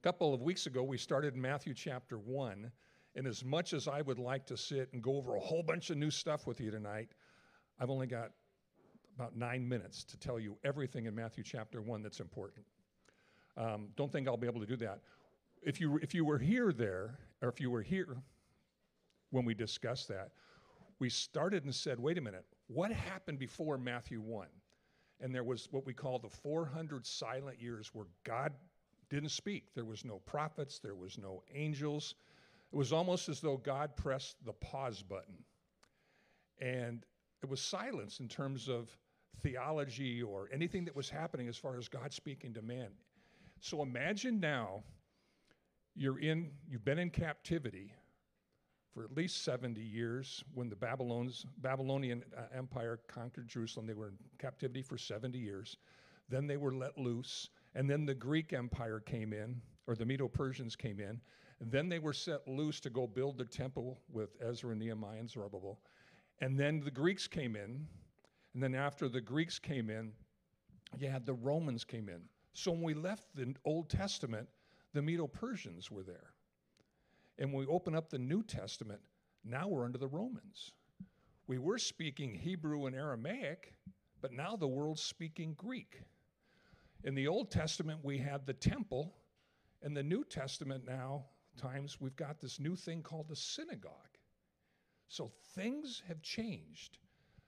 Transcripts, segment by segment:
A couple of weeks ago, we started in Matthew chapter 1. And as much as I would like to sit and go over a whole bunch of new stuff with you tonight, I've only got about nine minutes to tell you everything in Matthew chapter 1 that's important. Um, don't think I'll be able to do that. If you, if you were here there, or if you were here when we discussed that, we started and said, wait a minute, what happened before Matthew 1? And there was what we call the 400 silent years where God didn't speak. There was no prophets, there was no angels. It was almost as though God pressed the pause button. And it was silence in terms of theology or anything that was happening as far as God speaking to man. So imagine now you're in, you've been in captivity for at least 70 years when the Babylons, Babylonian uh, Empire conquered Jerusalem. They were in captivity for 70 years. Then they were let loose. And then the Greek Empire came in, or the Medo Persians came in. And then they were set loose to go build the temple with Ezra, Nehemiah, and Zerubbabel. And then the Greeks came in. And then after the Greeks came in, you had the Romans came in. So when we left the Old Testament, the Medo Persians were there. And when we open up the New Testament, now we're under the Romans. We were speaking Hebrew and Aramaic, but now the world's speaking Greek. In the Old Testament, we had the temple. In the New Testament, now, times, we've got this new thing called the synagogue. So things have changed.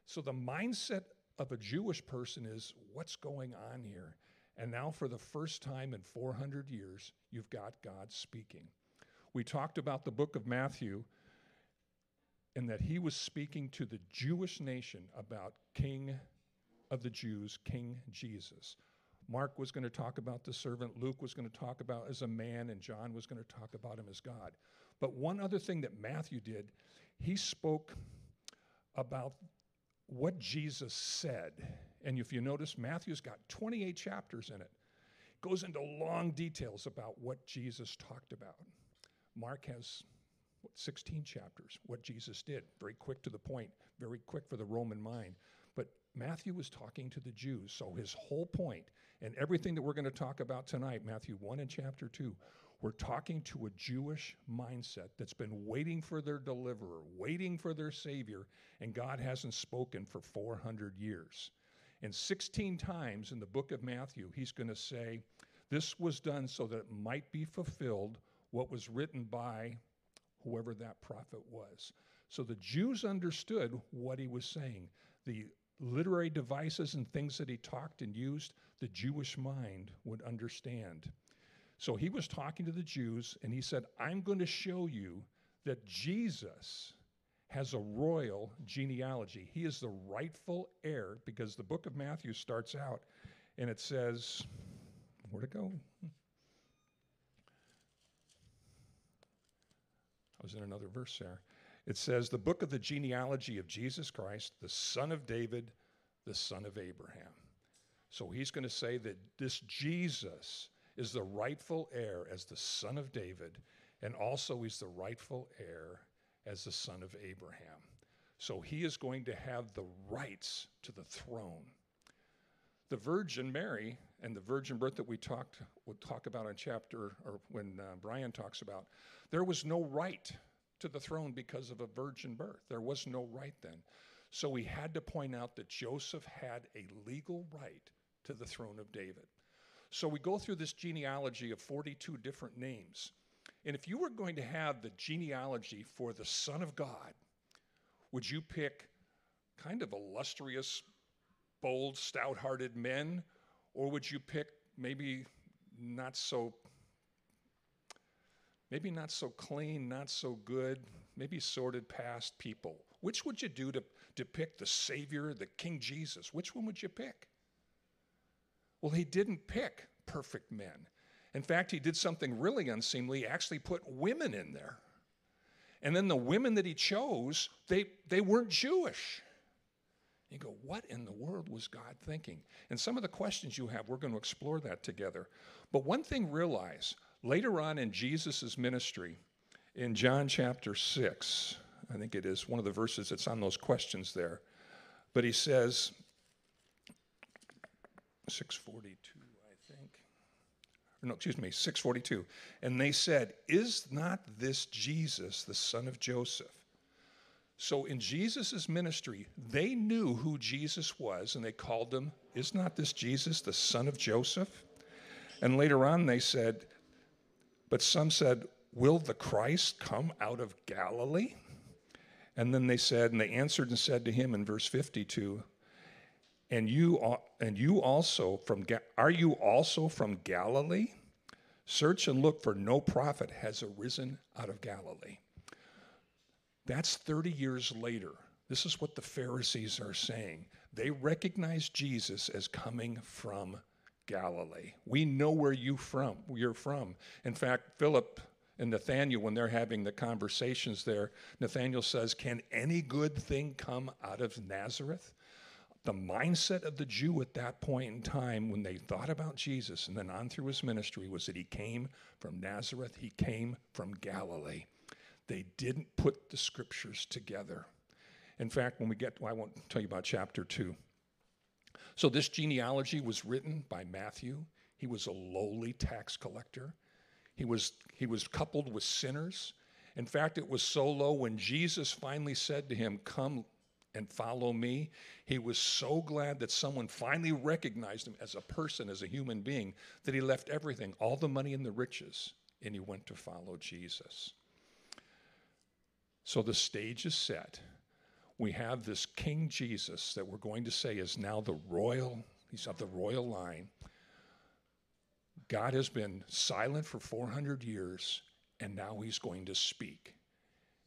So the mindset of a Jewish person is what's going on here? And now, for the first time in 400 years, you've got God speaking. We talked about the book of Matthew and that he was speaking to the Jewish nation about King of the Jews, King Jesus. Mark was going to talk about the servant, Luke was going to talk about as a man, and John was going to talk about him as God. But one other thing that Matthew did, he spoke about what Jesus said. And if you notice, Matthew's got 28 chapters in it. It goes into long details about what Jesus talked about. Mark has what, 16 chapters, what Jesus did. Very quick to the point, very quick for the Roman mind. Matthew was talking to the Jews. So his whole point and everything that we're going to talk about tonight, Matthew 1 and chapter 2, we're talking to a Jewish mindset that's been waiting for their deliverer, waiting for their Savior, and God hasn't spoken for 400 years. And 16 times in the book of Matthew, he's going to say, This was done so that it might be fulfilled what was written by whoever that prophet was. So the Jews understood what he was saying. The literary devices and things that he talked and used, the Jewish mind would understand. So he was talking to the Jews and he said, I'm going to show you that Jesus has a royal genealogy. He is the rightful heir because the book of Matthew starts out and it says, where to go? I was in another verse there. It says, the book of the genealogy of Jesus Christ, the son of David, the son of Abraham. So he's going to say that this Jesus is the rightful heir as the son of David, and also he's the rightful heir as the son of Abraham. So he is going to have the rights to the throne. The Virgin Mary and the virgin birth that we talked we'll talk about in chapter or when uh, Brian talks about, there was no right to the throne because of a virgin birth. There was no right then. So we had to point out that Joseph had a legal right to the throne of David. So we go through this genealogy of 42 different names. And if you were going to have the genealogy for the Son of God, would you pick kind of illustrious bold, stout hearted men? Or would you pick maybe not so maybe not so clean, not so good, maybe sorted past people? Which would you do to depict the Savior, the King Jesus? Which one would you pick? Well, he didn't pick perfect men. In fact, he did something really unseemly. He actually put women in there. And then the women that he chose, they, they weren't Jewish. You go, what in the world was God thinking? And some of the questions you have, we're going to explore that together. But one thing realize later on in Jesus' ministry, in John chapter 6, I think it is one of the verses that's on those questions there, but he says, 642, I think. no, excuse me, 642. And they said, Is not this Jesus, the son of Joseph? So in Jesus' ministry, they knew who Jesus was and they called him, Is not this Jesus, the son of Joseph? And later on they said, But some said, Will the Christ come out of Galilee? And then they said, and they answered and said to him in verse 52, and you, and you also from, are you also from Galilee? Search and look, for no prophet has arisen out of Galilee. That's 30 years later. This is what the Pharisees are saying. They recognize Jesus as coming from Galilee. We know where you from, you're from. In fact, Philip and Nathaniel, when they're having the conversations there, Nathaniel says, Can any good thing come out of Nazareth? the mindset of the Jew at that point in time when they thought about Jesus and then on through his ministry was that he came from Nazareth, he came from Galilee. They didn't put the scriptures together. In fact, when we get, well, I won't tell you about chapter two. So, this genealogy was written by Matthew. He was a lowly tax collector. He was, he was coupled with sinners. In fact, it was so low when Jesus finally said to him, Come, and follow me. He was so glad that someone finally recognized him as a person, as a human being, that he left everything, all the money and the riches, and he went to follow Jesus. So the stage is set. We have this King Jesus that we're going to say is now the royal, he's of the royal line. God has been silent for 400 years, and now he's going to speak.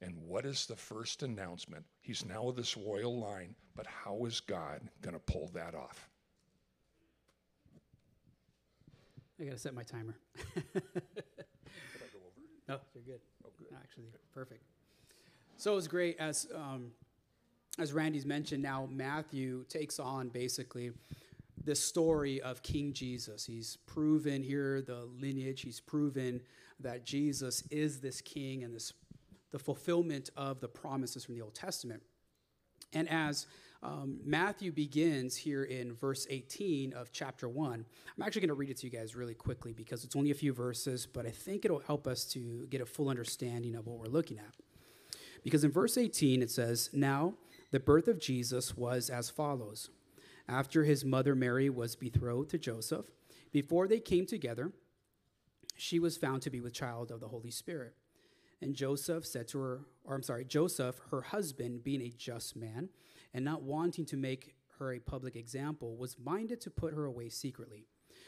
And what is the first announcement? He's now of this royal line, but how is God going to pull that off? I got to set my timer. no, you're good. Oh, good. Actually, perfect. So it was great as um, as Randy's mentioned. Now Matthew takes on basically the story of King Jesus. He's proven here the lineage. He's proven that Jesus is this king and this the fulfillment of the promises from the Old Testament. And as um, Matthew begins here in verse 18 of chapter 1, I'm actually going to read it to you guys really quickly because it's only a few verses, but I think it'll help us to get a full understanding of what we're looking at. Because in verse 18 it says, Now the birth of Jesus was as follows. After his mother Mary was betrothed to Joseph, before they came together, she was found to be with child of the Holy Spirit. And Joseph said to her, or I'm sorry, Joseph, her husband, being a just man and not wanting to make her a public example, was minded to put her away secretly.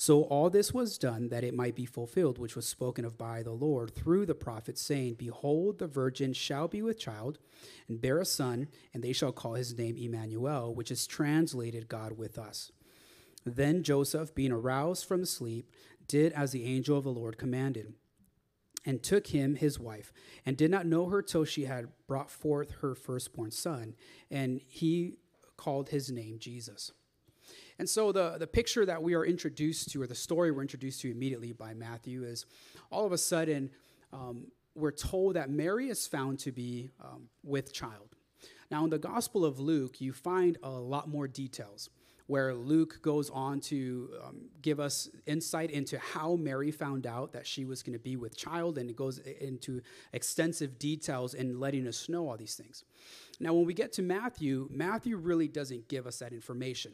So all this was done that it might be fulfilled, which was spoken of by the Lord through the prophet, saying, Behold, the virgin shall be with child, and bear a son, and they shall call his name Emmanuel, which is translated God with us. Then Joseph, being aroused from sleep, did as the angel of the Lord commanded and took him his wife, and did not know her till she had brought forth her firstborn son, and he called his name Jesus. And so the, the picture that we are introduced to, or the story we're introduced to immediately by Matthew, is all of a sudden um, we're told that Mary is found to be um, with child. Now, in the Gospel of Luke, you find a lot more details where Luke goes on to um, give us insight into how Mary found out that she was going to be with child, and it goes into extensive details in letting us know all these things. Now, when we get to Matthew, Matthew really doesn't give us that information.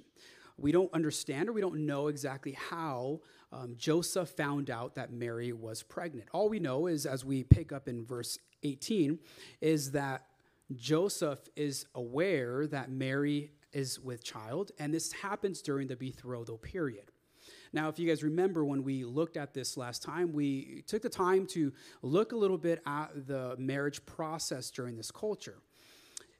We don't understand or we don't know exactly how um, Joseph found out that Mary was pregnant. All we know is, as we pick up in verse 18, is that Joseph is aware that Mary is with child, and this happens during the betrothal period. Now, if you guys remember when we looked at this last time, we took the time to look a little bit at the marriage process during this culture.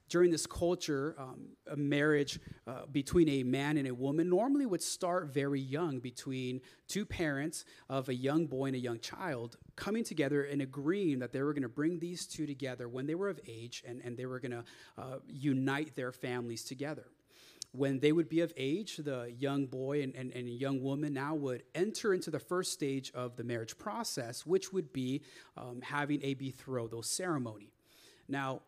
During this culture, um, a marriage uh, between a man and a woman normally would start very young between two parents of a young boy and a young child coming together and agreeing that they were going to bring these two together when they were of age and, and they were going to uh, unite their families together. when they would be of age, the young boy and, and, and, young woman now would enter into the first stage of the marriage process, which would be um, having a betrothal ceremony. Now,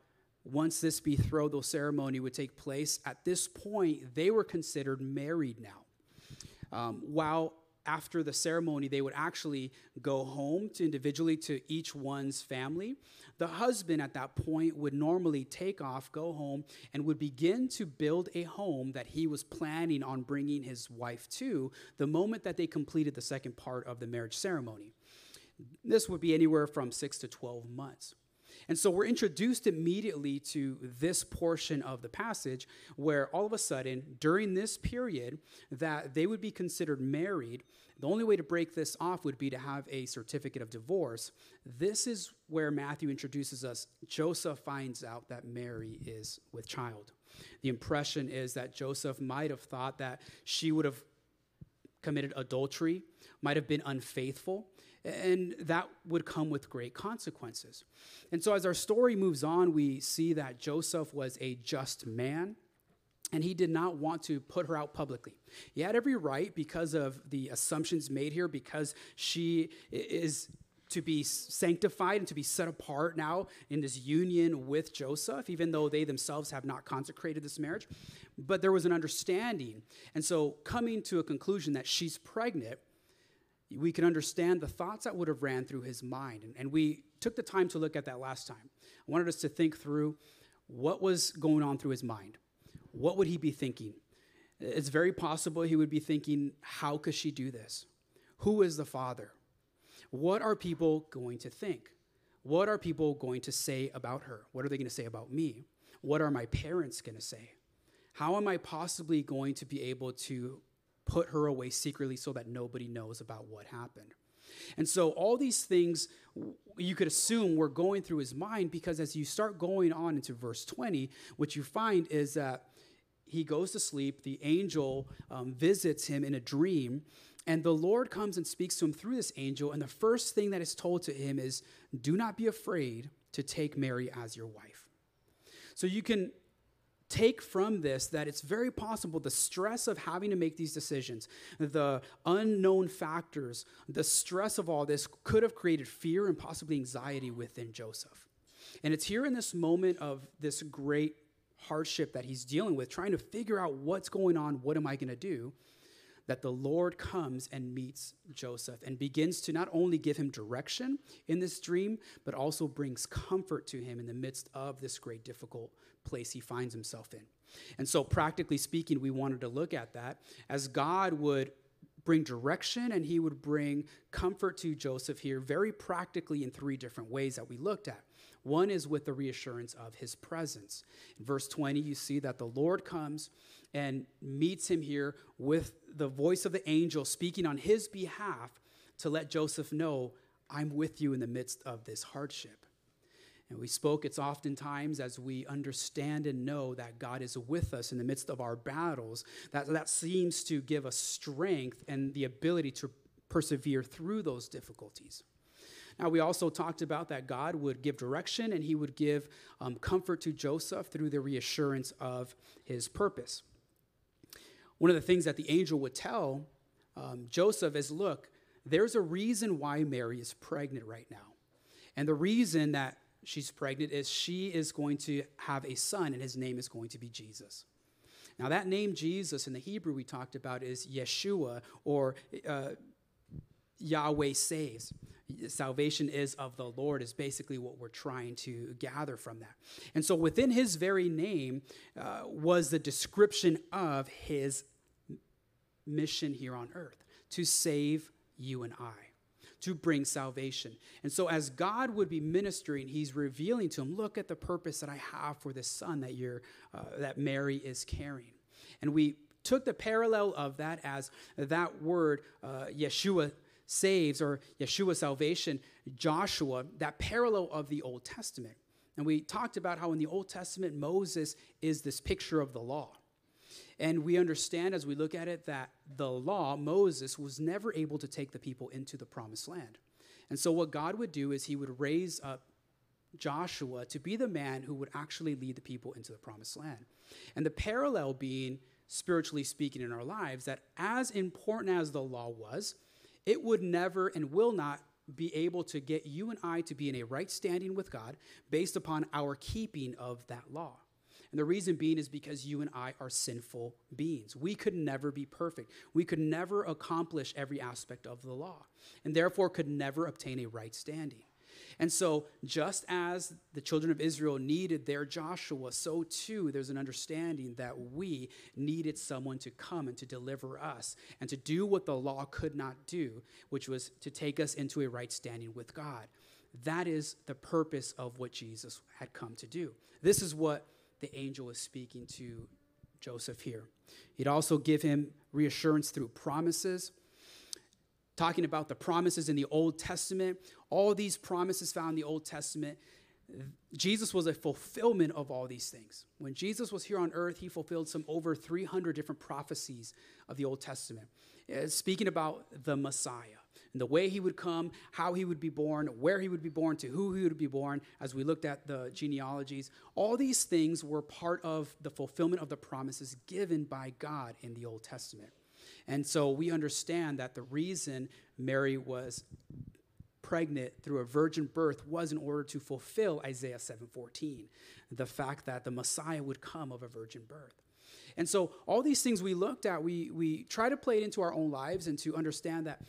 once this betrothal ceremony would take place, at this point, they were considered married now. Um, while after the ceremony, they would actually go home to individually to each one's family. The husband at that point would normally take off, go home, and would begin to build a home that he was planning on bringing his wife to the moment that they completed the second part of the marriage ceremony. This would be anywhere from six to 12 months. And so we're introduced immediately to this portion of the passage where all of a sudden, during this period, that they would be considered married. The only way to break this off would be to have a certificate of divorce. This is where Matthew introduces us. Joseph finds out that Mary is with child. The impression is that Joseph might have thought that she would have committed adultery, might have been unfaithful and that would come with great consequences. And so, as our story moves on, we see that Joseph was a just man, and he did not want to put her out publicly. He had every right because of the assumptions made here, because she is to be sanctified and to be set apart now in this union with Joseph, even though they themselves have not consecrated this marriage. But there was an understanding. And so, coming to a conclusion that she's pregnant we can understand the thoughts that would have ran through his mind. And, and we took the time to look at that last time. I wanted us to think through what was going on through his mind. What would he be thinking? It's very possible he would be thinking, How could she do this? Who is the father? What are people going to think? What are people going to say about her? What are they going to say about me? What are my parents going to say? How am I possibly going to be able to put her away secretly so that nobody knows about what happened. And so, all these things you could assume were going through his mind because as you start going on into verse 20, what you find is that he goes to sleep, the angel um, visits him in a dream, and the Lord comes and speaks to him through this angel. And the first thing that is told to him is, Do not be afraid to take Mary as your wife. So you can take from this that it's very possible the stress of having to make these decisions, the unknown factors, the stress of all this could have created fear and possibly anxiety within Joseph. And it's here in this moment of this great hardship that he's dealing with, trying to figure out what's going on, what am I going to do, that the Lord comes and meets Joseph and begins to not only give him direction in this dream, but also brings comfort to him in the midst of this great difficult place he finds himself in. And so, practically speaking, we wanted to look at that as God would bring direction and he would bring comfort to Joseph here, very practically in three different ways that we looked at. One is with the reassurance of his presence. In verse 20, you see that the Lord comes and meets him here with the voice of the angel speaking on his behalf to let Joseph know, I'm with you in the midst of this hardship. And we spoke, it's oftentimes as we understand and know that God is with us in the midst of our battles, that, that seems to give us strength and the ability to persevere through those difficulties. Now, we also talked about that God would give direction and he would give um, comfort to Joseph through the reassurance of his purpose. One of the things that the angel would tell um, Joseph is look, there's a reason why Mary is pregnant right now. And the reason that she's pregnant is she is going to have a son, and his name is going to be Jesus. Now, that name Jesus in the Hebrew we talked about is Yeshua or uh, Yahweh saves. Salvation is of the Lord, is basically what we're trying to gather from that. And so, within his very name uh, was the description of his mission here on earth to save you and I to bring salvation. And so, as God would be ministering, He's revealing to him, "Look at the purpose that I have for this son that you're, uh, that Mary is carrying." And we took the parallel of that as that word, uh, Yeshua saves or Yeshua salvation, Joshua, that parallel of the Old Testament. And we talked about how in the Old Testament, Moses is this picture of the law. And we understand as we look at it that the law, Moses, was never able to take the people into the promised land. And so, what God would do is he would raise up Joshua to be the man who would actually lead the people into the promised land. And the parallel being spiritually speaking, in our lives, that as important as the law was, it would never and will not be able to get you and I to be in a right standing with God based upon our keeping of that law. And the reason being is because you and I are sinful beings. We could never be perfect. We could never accomplish every aspect of the law, and therefore could never obtain a right standing. And so, just as the children of Israel needed their Joshua, so too there's an understanding that we needed someone to come and to deliver us and to do what the law could not do, which was to take us into a right standing with God. That is the purpose of what Jesus had come to do. This is what the angel is speaking to Joseph here. He'd also give him reassurance through promises talking about the promises in the Old Testament. All these promises found in the Old Testament, Jesus was a fulfillment of all these things. When Jesus was here on earth, he fulfilled some over 300 different prophecies of the Old Testament, uh, speaking about the Messiah and the way he would come, how he would be born, where he would be born, to who he would be born, as we looked at the genealogies. All these things were part of the fulfillment of the promises given by God in the Old Testament. And so we understand that the reason Mary was pregnant through a virgin birth was in order to fulfill Isaiah 7:14, the fact that the Messiah would come of a virgin birth. And so all these things we looked at, we, we try to play it into our own lives and to understand that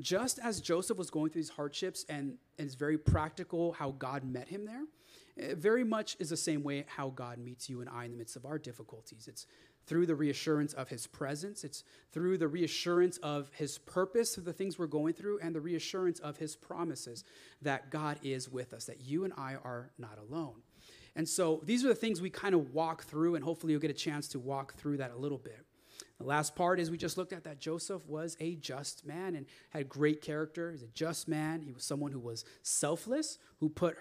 just as Joseph was going through these hardships and, and it's very practical how God met him there, very much is the same way how God meets you and I in the midst of our difficulties. It's through the reassurance of his presence, it's through the reassurance of his purpose of the things we're going through, and the reassurance of his promises that God is with us, that you and I are not alone. And so these are the things we kind of walk through, and hopefully you'll get a chance to walk through that a little bit. The last part is we just looked at that Joseph was a just man and had great character. He's a just man. He was someone who was selfless, who put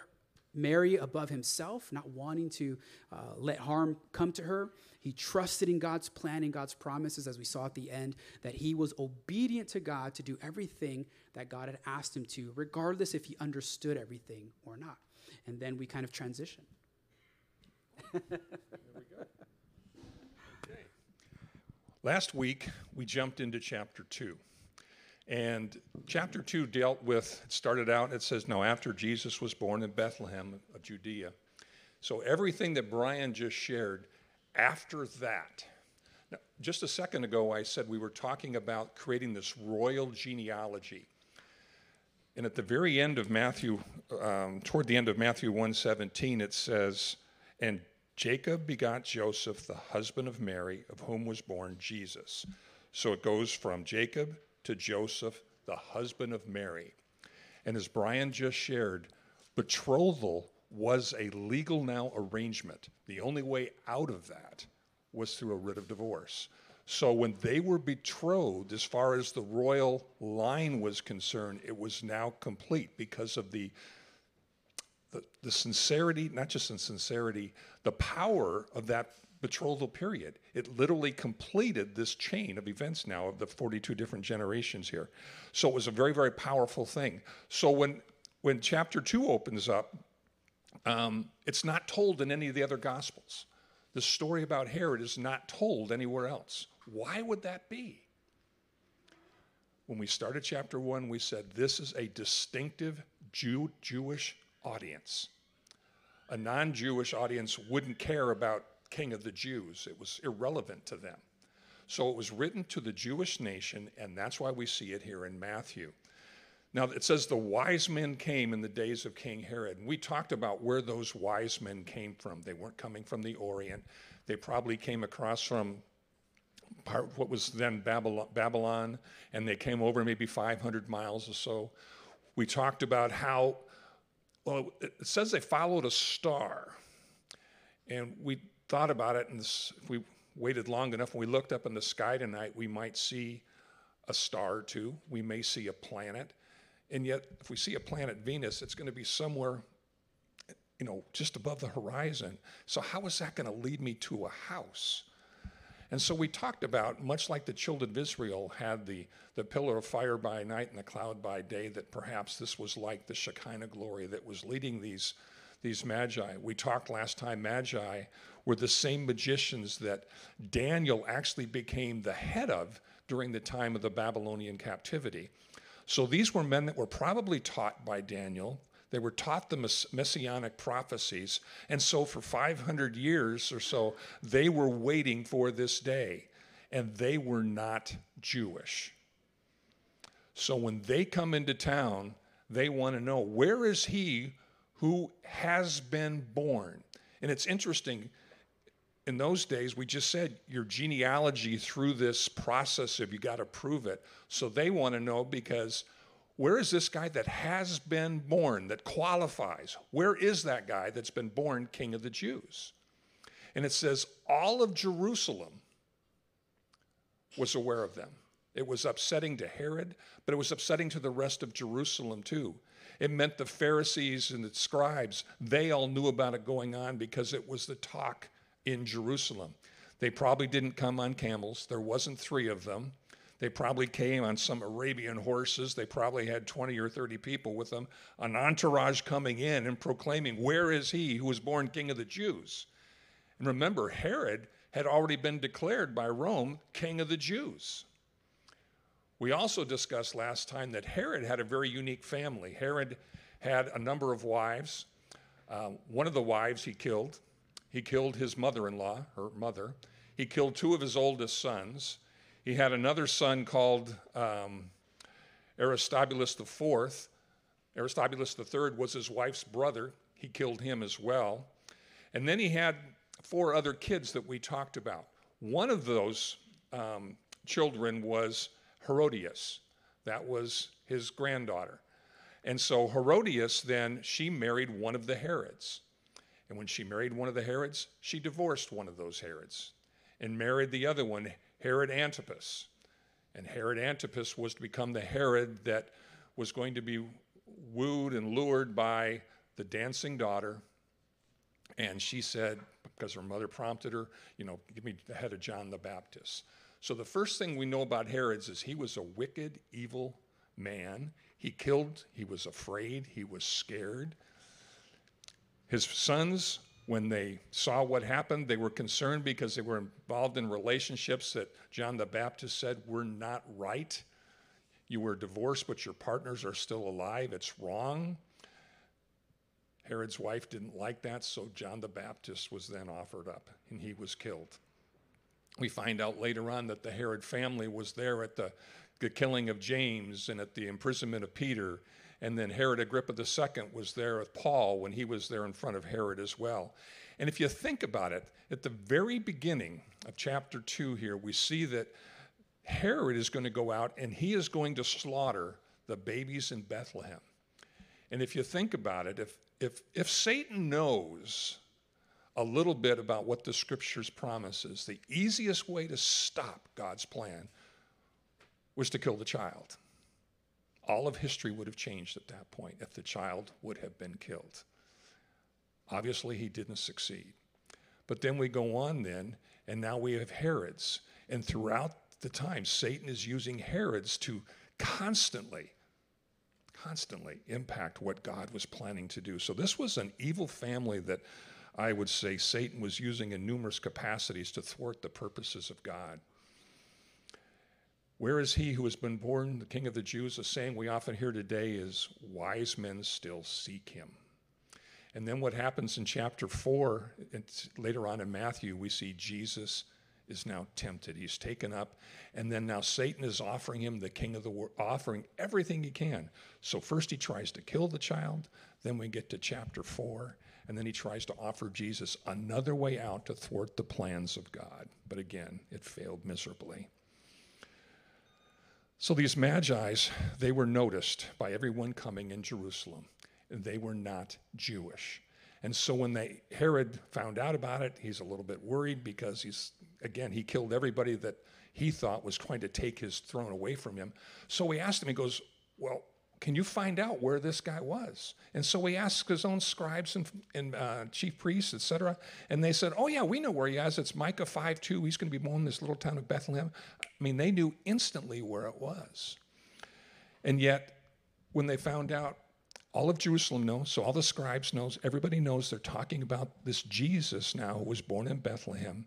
Mary above himself, not wanting to uh, let harm come to her. He trusted in God's plan and God's promises, as we saw at the end, that he was obedient to God to do everything that God had asked him to, regardless if he understood everything or not. And then we kind of transition. There we go. Okay. Last week, we jumped into chapter 2. And chapter 2 dealt with, it started out, it says, Now, after Jesus was born in Bethlehem of Judea. So everything that Brian just shared after that, now, just a second ago, I said we were talking about creating this royal genealogy. And at the very end of Matthew, um, toward the end of Matthew 1:17, it says, "And Jacob begot Joseph, the husband of Mary, of whom was born Jesus." So it goes from Jacob to Joseph, the husband of Mary. And as Brian just shared, betrothal was a legal now arrangement. The only way out of that was through a writ of divorce. So when they were betrothed, as far as the royal line was concerned, it was now complete because of the the, the sincerity, not just in sincerity, the power of that betrothal period. It literally completed this chain of events now of the 42 different generations here. So it was a very, very powerful thing. So when when chapter two opens up, um, it's not told in any of the other gospels. The story about Herod is not told anywhere else. Why would that be? When we started chapter one, we said this is a distinctive Jew, Jewish audience. A non Jewish audience wouldn't care about King of the Jews, it was irrelevant to them. So it was written to the Jewish nation, and that's why we see it here in Matthew. Now it says the wise men came in the days of King Herod. And we talked about where those wise men came from. They weren't coming from the Orient. They probably came across from what was then Babylon, and they came over maybe 500 miles or so. We talked about how, well, it says they followed a star. And we thought about it, and if we waited long enough and we looked up in the sky tonight, we might see a star or two. We may see a planet. And yet, if we see a planet Venus, it's going to be somewhere, you know, just above the horizon. So, how is that going to lead me to a house? And so we talked about, much like the children of Israel had the, the pillar of fire by night and the cloud by day, that perhaps this was like the Shekinah glory that was leading these, these magi. We talked last time, magi were the same magicians that Daniel actually became the head of during the time of the Babylonian captivity. So these were men that were probably taught by Daniel. They were taught the messianic prophecies. And so for 500 years or so, they were waiting for this day. And they were not Jewish. So when they come into town, they want to know where is he who has been born? And it's interesting, in those days, we just said your genealogy through this process of you got to prove it. So they want to know because where is this guy that has been born, that qualifies? Where is that guy that's been born king of the Jews? And it says, all of Jerusalem was aware of them. It was upsetting to Herod, but it was upsetting to the rest of Jerusalem too. It meant the Pharisees and the scribes, they all knew about it going on because it was the talk in Jerusalem. They probably didn't come on camels, there wasn't three of them. They probably came on some Arabian horses. They probably had 20 or 30 people with them, an entourage coming in and proclaiming, Where is he who was born king of the Jews? And remember, Herod had already been declared by Rome king of the Jews. We also discussed last time that Herod had a very unique family. Herod had a number of wives. Uh, one of the wives he killed. He killed his mother in law, her mother. He killed two of his oldest sons. He had another son called um, Aristobulus IV. Aristobulus III was his wife's brother. He killed him as well. And then he had four other kids that we talked about. One of those um, children was Herodias. That was his granddaughter. And so Herodias then, she married one of the Herods. And when she married one of the Herods, she divorced one of those Herods and married the other one, Herod Antipas. And Herod Antipas was to become the Herod that was going to be wooed and lured by the dancing daughter. And she said, because her mother prompted her, you know, give me the head of John the Baptist. So the first thing we know about Herod's is he was a wicked, evil man. He killed, he was afraid, he was scared. His sons, when they saw what happened, they were concerned because they were involved in relationships that John the Baptist said were not right. You were divorced, but your partners are still alive. It's wrong. Herod's wife didn't like that, so John the Baptist was then offered up and he was killed. We find out later on that the Herod family was there at the, the killing of James and at the imprisonment of Peter. And then Herod Agrippa II was there with Paul when he was there in front of Herod as well. And if you think about it, at the very beginning of chapter 2 here, we see that Herod is going to go out and he is going to slaughter the babies in Bethlehem. And if you think about it, if, if, if Satan knows a little bit about what the scriptures promises. The easiest way to stop God's plan was to kill the child. All of history would have changed at that point if the child would have been killed. Obviously, he didn't succeed. But then we go on, then, and now we have Herods. And throughout the time, Satan is using Herods to constantly, constantly impact what God was planning to do. So this was an evil family that I would say Satan was using in numerous capacities to thwart the purposes of God. Where is he who has been born the King of the Jews? A saying we often hear today is, Wise men still seek him. And then what happens in chapter 4, later on in Matthew, we see Jesus is now tempted. He's taken up, and then now Satan is offering him the king of the world, offering everything he can. So first he tries to kill the child, then we get to chapter 4, and then he tries to offer Jesus another way out to thwart the plans of God. But again, it failed miserably. So these magi's, they were noticed by everyone coming in Jerusalem. They were not Jewish. And so when they, Herod found out about it, he's a little bit worried because he's, again, he killed everybody that he thought was trying to take his throne away from him. So he asked him, he goes, Well, can you find out where this guy was? And so he asked his own scribes and, and uh, chief priests, etc. And they said, oh, yeah, we know where he is. It's Micah 5 2. He's going to be born in this little town of Bethlehem. I mean, they knew instantly where it was. And yet, when they found out, All of Jerusalem knows, so all the scribes knows, everybody knows they're talking about this Jesus now who was born in Bethlehem,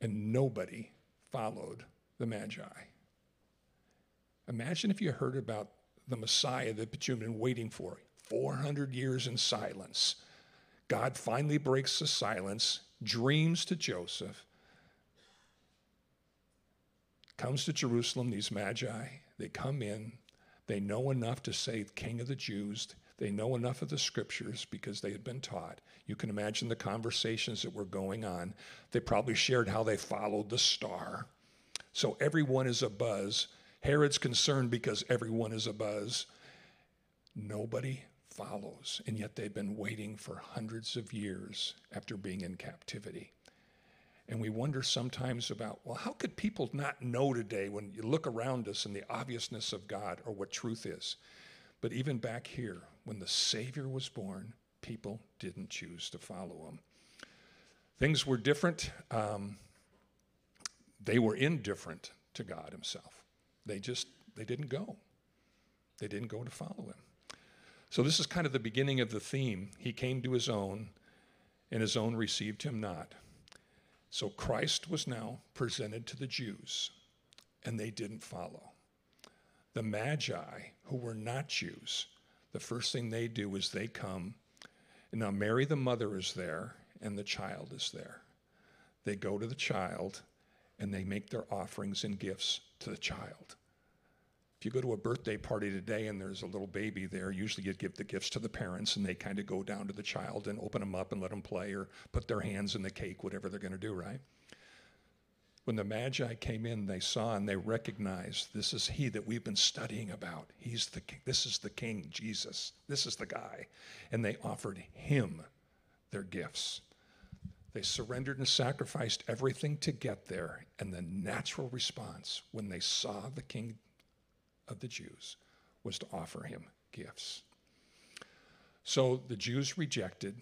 and nobody followed the Magi. Imagine if you heard about the Messiah that you've been waiting for 400 years in silence. God finally breaks the silence, dreams to Joseph, comes to Jerusalem, these magi, they come in, they know enough to say, King of the Jews. They know enough of the scriptures because they had been taught. You can imagine the conversations that were going on. They probably shared how they followed the star. So everyone is a buzz. Herod's concerned because everyone is a buzz. Nobody follows, and yet they've been waiting for hundreds of years after being in captivity. And we wonder sometimes about, well, how could people not know today when you look around us and the obviousness of God or what truth is? But even back here, when the Savior was born, people didn't choose to follow him. Things were different. Um, they were indifferent to God Himself. They just they didn't go. They didn't go to follow Him. So this is kind of the beginning of the theme. He came to His own, and His own received Him not. So Christ was now presented to the Jews, and they didn't follow. The Magi, who were not Jews, the first thing they do is they come, and now Mary, the mother, is there, and the child is there. They go to the child, and they make their offerings and gifts to the child. If you go to a birthday party today and there's a little baby there, usually you give the gifts to the parents and they kind of go down to the child and open them up and let them play or put their hands in the cake, whatever they're going to do, right? When the Magi came in, they saw and they recognized this is he that we've been studying about. He's the. This is the king, Jesus. This is the guy. And they offered him their gifts. They surrendered and sacrificed everything to get there. And the natural response when they saw the king of the Jews was to offer him gifts. So the Jews rejected,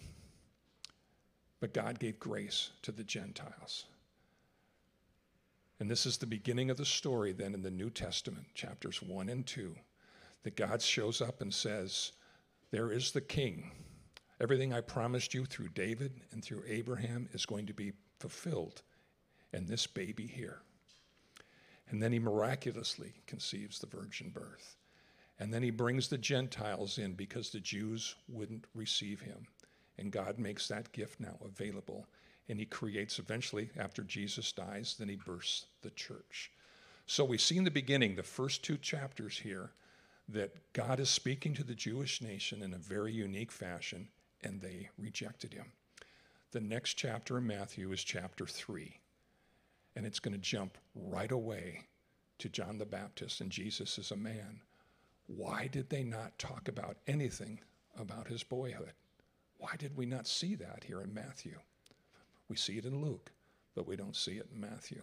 but God gave grace to the Gentiles. And this is the beginning of the story then in the New Testament, chapters 1 and 2, that God shows up and says, There is the king. Everything I promised you through David and through Abraham is going to be fulfilled in this baby here. And then he miraculously conceives the virgin birth. And then he brings the Gentiles in because the Jews wouldn't receive him. And God makes that gift now available. And he creates eventually, after Jesus dies, then he bursts the church. So we see in the beginning, the first two chapters here, that God is speaking to the Jewish nation in a very unique fashion, and they rejected him. The next chapter in Matthew is chapter 3 and it's going to jump right away to John the Baptist and Jesus as a man. Why did they not talk about anything about his boyhood? Why did we not see that here in Matthew? We see it in Luke, but we don't see it in Matthew.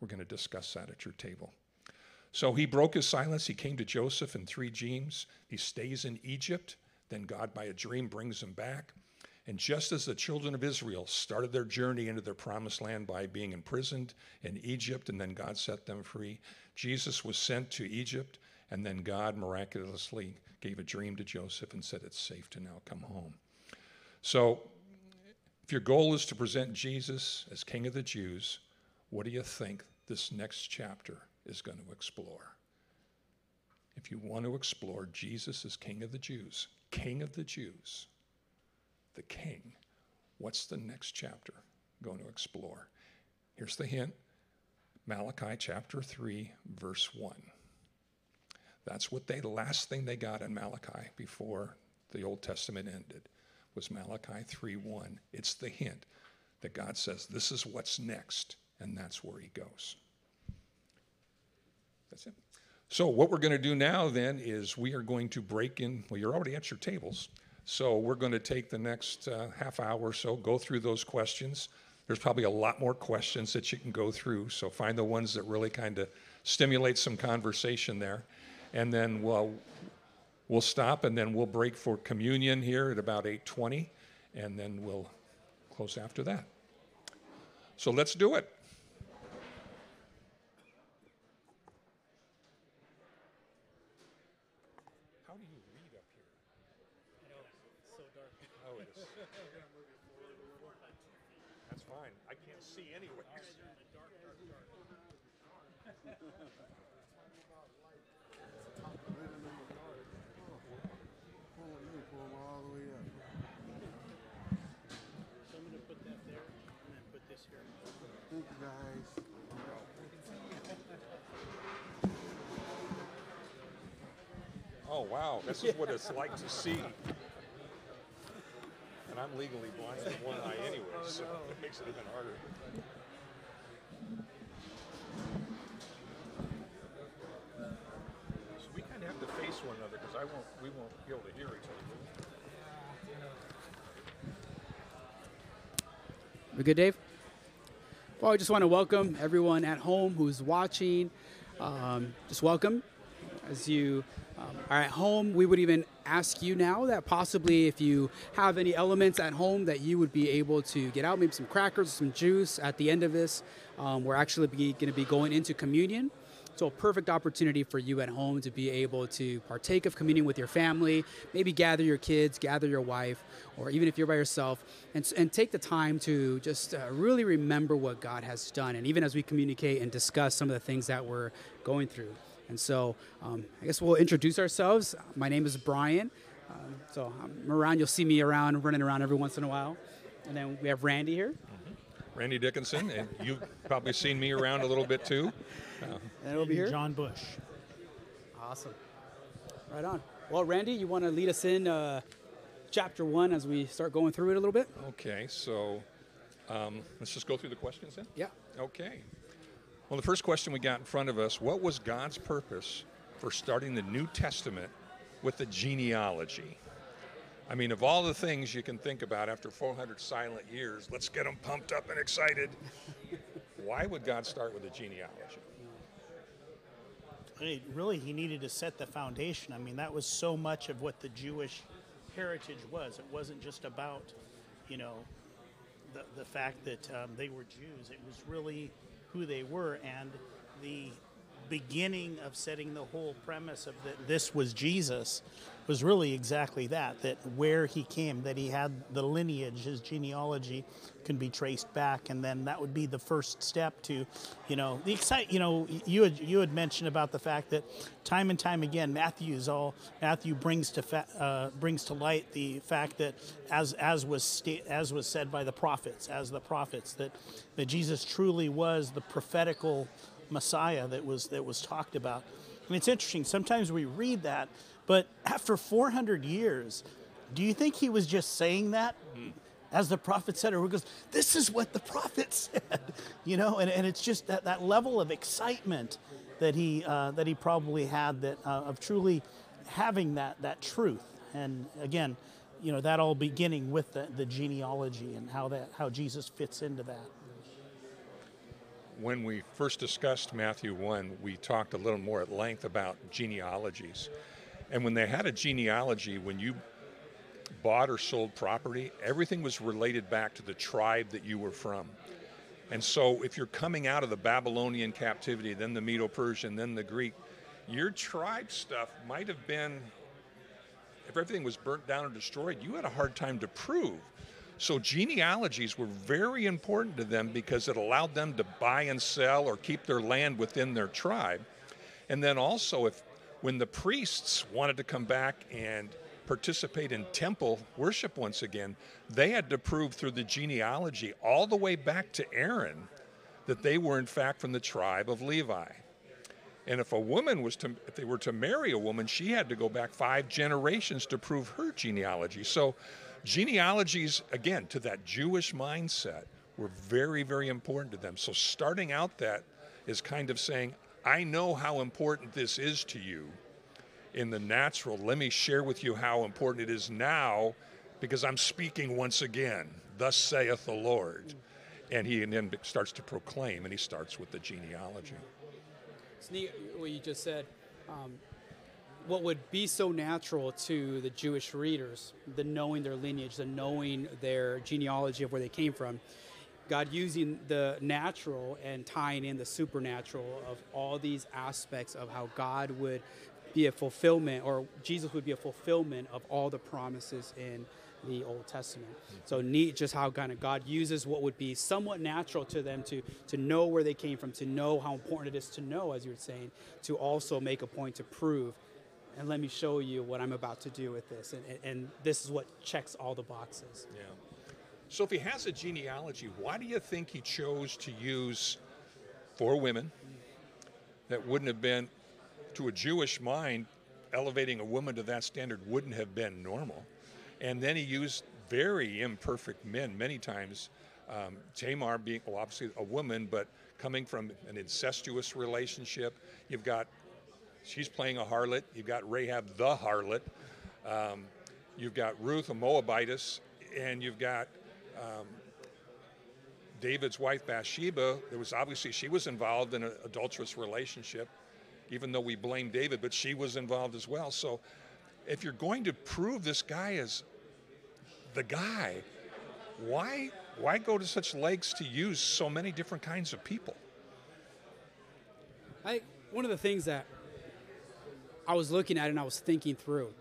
We're going to discuss that at your table. So he broke his silence. He came to Joseph in three dreams. He stays in Egypt. Then God, by a dream, brings him back. And just as the children of Israel started their journey into their promised land by being imprisoned in Egypt and then God set them free, Jesus was sent to Egypt and then God miraculously gave a dream to Joseph and said, It's safe to now come home. So, if your goal is to present Jesus as King of the Jews, what do you think this next chapter is going to explore? If you want to explore Jesus as King of the Jews, King of the Jews, the king. What's the next chapter going to explore? Here's the hint Malachi chapter 3, verse 1. That's what they, the last thing they got in Malachi before the Old Testament ended was Malachi 3 1. It's the hint that God says, This is what's next, and that's where he goes. That's it. So, what we're going to do now then is we are going to break in. Well, you're already at your tables. So we're going to take the next uh, half hour or so, go through those questions. There's probably a lot more questions that you can go through, so find the ones that really kind of stimulate some conversation there. And then we'll, we'll stop and then we'll break for communion here at about 8:20 and then we'll close after that. So let's do it. How do you read up here? Oh, it is. That's fine. I can't see anyways. So I'm gonna put that there and then put this here. Thank you guys. Oh, wow. This is what it's like to see. And I'm legally blind in one eye anyway, so it makes it even harder. So we kind of have to face one another because I won't, we won't be able to hear each other. We good, Dave? Well, I just want to welcome everyone at home who's watching. Um, just welcome. As you are at home, we would even ask you now that possibly if you have any elements at home that you would be able to get out, maybe some crackers, some juice at the end of this. Um, we're actually going to be going into communion. So, a perfect opportunity for you at home to be able to partake of communion with your family, maybe gather your kids, gather your wife, or even if you're by yourself, and, and take the time to just uh, really remember what God has done. And even as we communicate and discuss some of the things that we're going through. And so, um, I guess we'll introduce ourselves. My name is Brian. Um, so, I'm around, you'll see me around, running around every once in a while. And then we have Randy here. Randy Dickinson, and you've probably seen me around a little bit too. And over here. John Bush. Awesome. Right on. Well, Randy, you want to lead us in uh, chapter one as we start going through it a little bit? Okay, so um, let's just go through the questions then. Yeah. Okay. Well, the first question we got in front of us what was God's purpose for starting the New Testament with the genealogy? I mean, of all the things you can think about after 400 silent years, let's get them pumped up and excited. Why would God start with a genealogy? Really, he needed to set the foundation. I mean, that was so much of what the Jewish heritage was. It wasn't just about, you know, the, the fact that um, they were Jews. It was really who they were and the beginning of setting the whole premise of that this was Jesus was really exactly that that where he came that he had the lineage his genealogy can be traced back and then that would be the first step to you know the excite you know you had you had mentioned about the fact that time and time again Matthew's all Matthew brings to fa- uh, brings to light the fact that as as was sta- as was said by the prophets as the prophets that that Jesus truly was the prophetical Messiah that was that was talked about. And it's interesting. Sometimes we read that, but after 400 years, do you think he was just saying that, as the prophet said, or he goes, "This is what the prophet said," you know? And, and it's just that, that level of excitement that he uh, that he probably had that uh, of truly having that that truth. And again, you know, that all beginning with the, the genealogy and how that how Jesus fits into that. When we first discussed Matthew 1, we talked a little more at length about genealogies. And when they had a genealogy, when you bought or sold property, everything was related back to the tribe that you were from. And so if you're coming out of the Babylonian captivity, then the Medo Persian, then the Greek, your tribe stuff might have been, if everything was burnt down or destroyed, you had a hard time to prove. So genealogies were very important to them because it allowed them to buy and sell or keep their land within their tribe. And then also if when the priests wanted to come back and participate in temple worship once again, they had to prove through the genealogy all the way back to Aaron that they were in fact from the tribe of Levi. And if a woman was to, if they were to marry a woman, she had to go back five generations to prove her genealogy. So, genealogies, again, to that Jewish mindset, were very, very important to them. So, starting out that is kind of saying, I know how important this is to you in the natural. Let me share with you how important it is now because I'm speaking once again. Thus saith the Lord. And he then starts to proclaim, and he starts with the genealogy. It's neat what you just said. Um, what would be so natural to the Jewish readers, the knowing their lineage, the knowing their genealogy of where they came from, God using the natural and tying in the supernatural of all these aspects of how God would be a fulfillment, or Jesus would be a fulfillment of all the promises in the Old Testament. So neat just how kind of God uses what would be somewhat natural to them to to know where they came from, to know how important it is to know, as you were saying, to also make a point to prove. And let me show you what I'm about to do with this. And, and, this is what checks all the boxes. Yeah. So if he has a genealogy, why do you think he chose to use four women that wouldn't have been, to a Jewish mind, elevating a woman to that standard wouldn't have been normal? And then he used very imperfect men many times. Um, Tamar being well, obviously a woman, but coming from an incestuous relationship. You've got, she's playing a harlot. You've got Rahab the harlot. Um, you've got Ruth, a Moabitess, and you've got um, David's wife Bathsheba. There was obviously she was involved in an adulterous relationship, even though we blame David, but she was involved as well. So, if you're going to prove this guy is the guy, why why go to such lengths to use so many different kinds of people? I one of the things that I was looking at it and I was thinking through.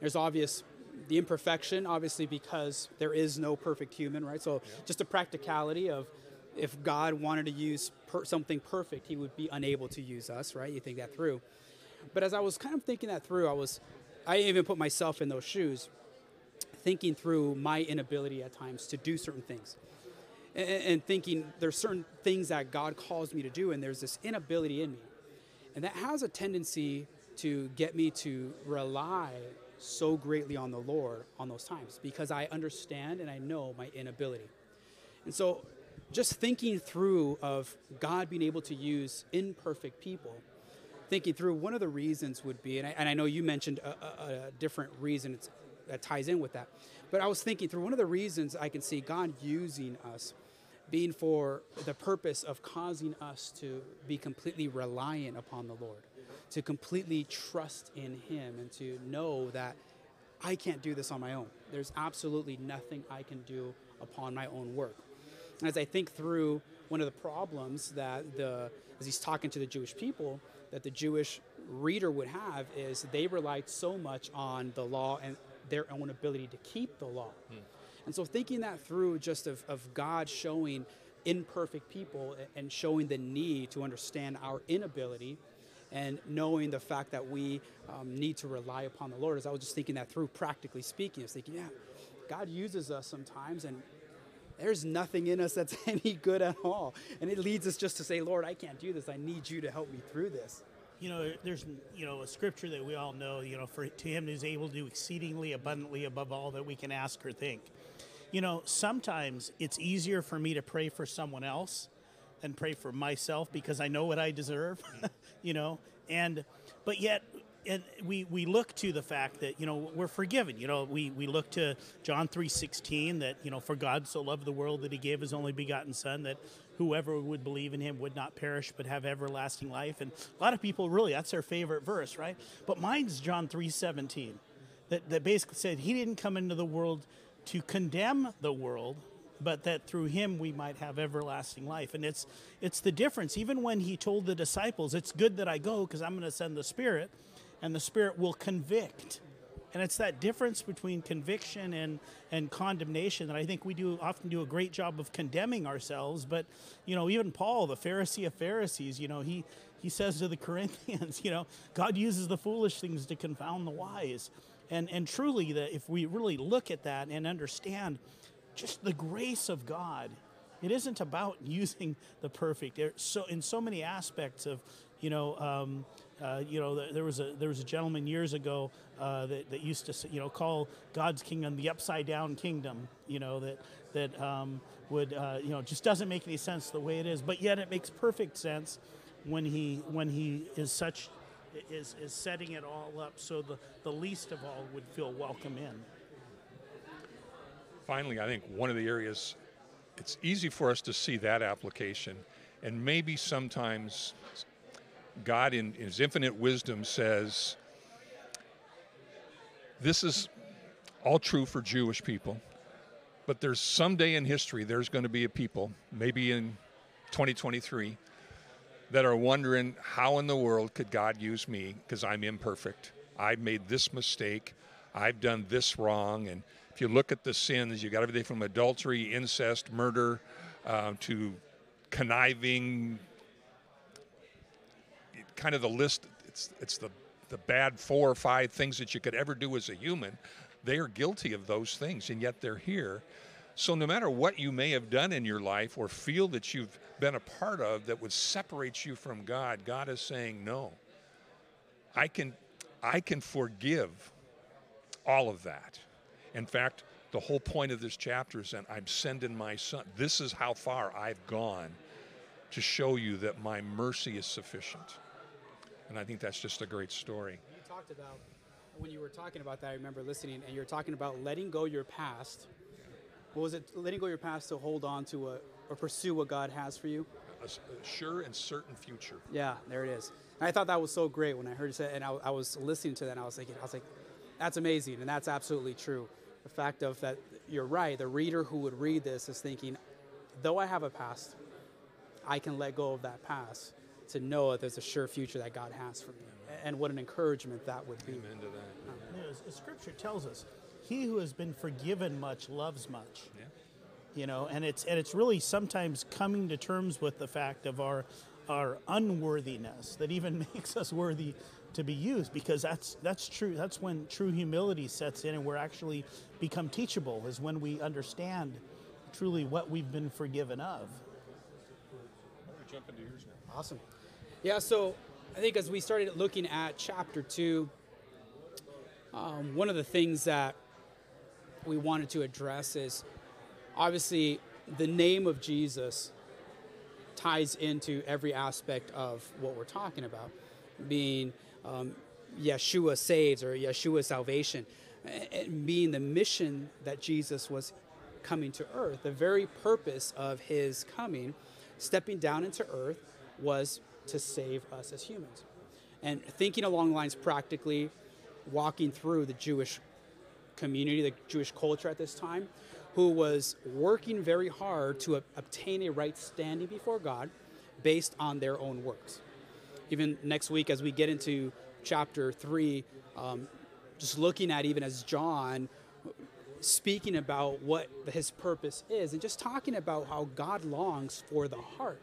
There's obvious the imperfection, obviously, because there is no perfect human, right? So just a practicality of if God wanted to use per- something perfect, He would be unable to use us, right? You think that through. But as I was kind of thinking that through, I was, I even put myself in those shoes, thinking through my inability at times to do certain things, and, and thinking there's certain things that God calls me to do, and there's this inability in me, and that has a tendency to get me to rely so greatly on the Lord on those times because I understand and I know my inability. And so just thinking through of God being able to use imperfect people, thinking through one of the reasons would be, and I, and I know you mentioned a, a, a different reason that ties in with that, but I was thinking through one of the reasons I can see God using us being for the purpose of causing us to be completely reliant upon the Lord to completely trust in Him and to know that I can't do this on my own. There's absolutely nothing I can do upon my own work. And as I think through one of the problems that the, as he's talking to the Jewish people, that the Jewish reader would have is they relied so much on the law and their own ability to keep the law. Hmm. And so thinking that through just of, of God showing imperfect people and showing the need to understand our inability and knowing the fact that we um, need to rely upon the Lord. As I was just thinking that through, practically speaking, I was thinking, yeah, God uses us sometimes, and there's nothing in us that's any good at all. And it leads us just to say, Lord, I can't do this. I need you to help me through this. You know, there's you know a scripture that we all know. You know, for to him who's able to do exceedingly abundantly above all that we can ask or think. You know, sometimes it's easier for me to pray for someone else than pray for myself because I know what I deserve. you know, and but yet and we, we look to the fact that you know we're forgiven. You know we, we look to john 3.16 that you know for god so loved the world that he gave his only begotten son that whoever would believe in him would not perish but have everlasting life. And a lot of people really that's their favorite verse right? But mine's john 3.17 that, that basically said he didn't come into the world to condemn the world but that through him we might have everlasting life. And it's it's the difference. Even when he told the disciples, "It's good that I go because I'm going to send the Spirit, and the Spirit will convict." And it's that difference between conviction and, and condemnation that I think we do often do a great job of condemning ourselves. But, you know, even Paul, the Pharisee of Pharisees, you know, he, he says to the Corinthians, you know, God uses the foolish things to confound the wise. And, and truly, that if we really look at that and understand just the grace of God. It isn't about using the perfect. So in so many aspects of, you know, um, uh, you know, there was a there was a gentleman years ago uh, that, that used to you know call God's kingdom the upside down kingdom. You know that that um, would uh, you know just doesn't make any sense the way it is, but yet it makes perfect sense when he when he is such is is setting it all up so the the least of all would feel welcome in finally, I think one of the areas it's easy for us to see that application, and maybe sometimes God, in, His infinite wisdom, says, This is all true for Jewish people, but there's someday in history there's going to be a people, maybe in 2023, that are wondering how in the world could God use me because I'm imperfect. I've made this mistake. I've done this wrong. And If you look at the sins, you've got everything from adultery, incest, murder, uh, to conniving. Kind of the list. It's it's the the bad four or five things that you could ever do as a human. They are guilty of those things, and yet they're here. So no matter what you may have done in your life or feel that you've been a part of that would separate you from God, God is saying no. I can I can forgive all of that. In fact, the whole point of this chapter is that I'm sending my son. This is how far I've gone to show you that my mercy is sufficient. And I think that's just a great story. You talked about when you were talking about that. I remember listening, and you were talking about letting go your past. What was it? Letting go your past to hold on to a or pursue what God has for you. A sure and certain future. Yeah, there it is. And I thought that was so great when I heard you say, and I, I was listening to that, and I was thinking, I was like, that's amazing, and that's absolutely true. The fact of that, you're right. The reader who would read this is thinking, though I have a past, I can let go of that past to know that there's a sure future that God has for me. And what an encouragement that would be. Amen to that. You know, as, as Scripture tells us, he who has been forgiven much loves much. Yeah. You know, and it's and it's really sometimes coming to terms with the fact of our our unworthiness that even makes us worthy to be used because that's that's true that's when true humility sets in and we're actually become teachable is when we understand truly what we've been forgiven of Jump into yours now. Awesome. Yeah, so I think as we started looking at chapter two, um, one of the things that we wanted to address is obviously the name of Jesus ties into every aspect of what we're talking about, being um, Yeshua saves or Yeshua salvation, and being the mission that Jesus was coming to earth. The very purpose of his coming, stepping down into earth, was to save us as humans. And thinking along lines practically, walking through the Jewish community, the Jewish culture at this time, who was working very hard to obtain a right standing before God based on their own works. Even next week, as we get into chapter three, um, just looking at even as John speaking about what his purpose is and just talking about how God longs for the heart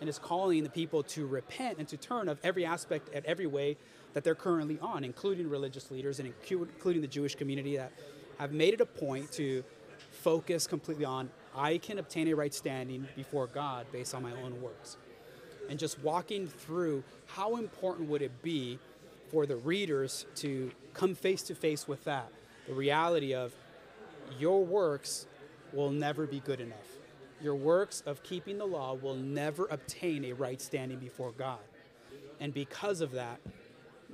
and is calling the people to repent and to turn of every aspect and every way that they're currently on, including religious leaders and including the Jewish community that have made it a point to focus completely on I can obtain a right standing before God based on my own works. And just walking through how important would it be for the readers to come face to face with that, the reality of your works will never be good enough. Your works of keeping the law will never obtain a right standing before God. And because of that,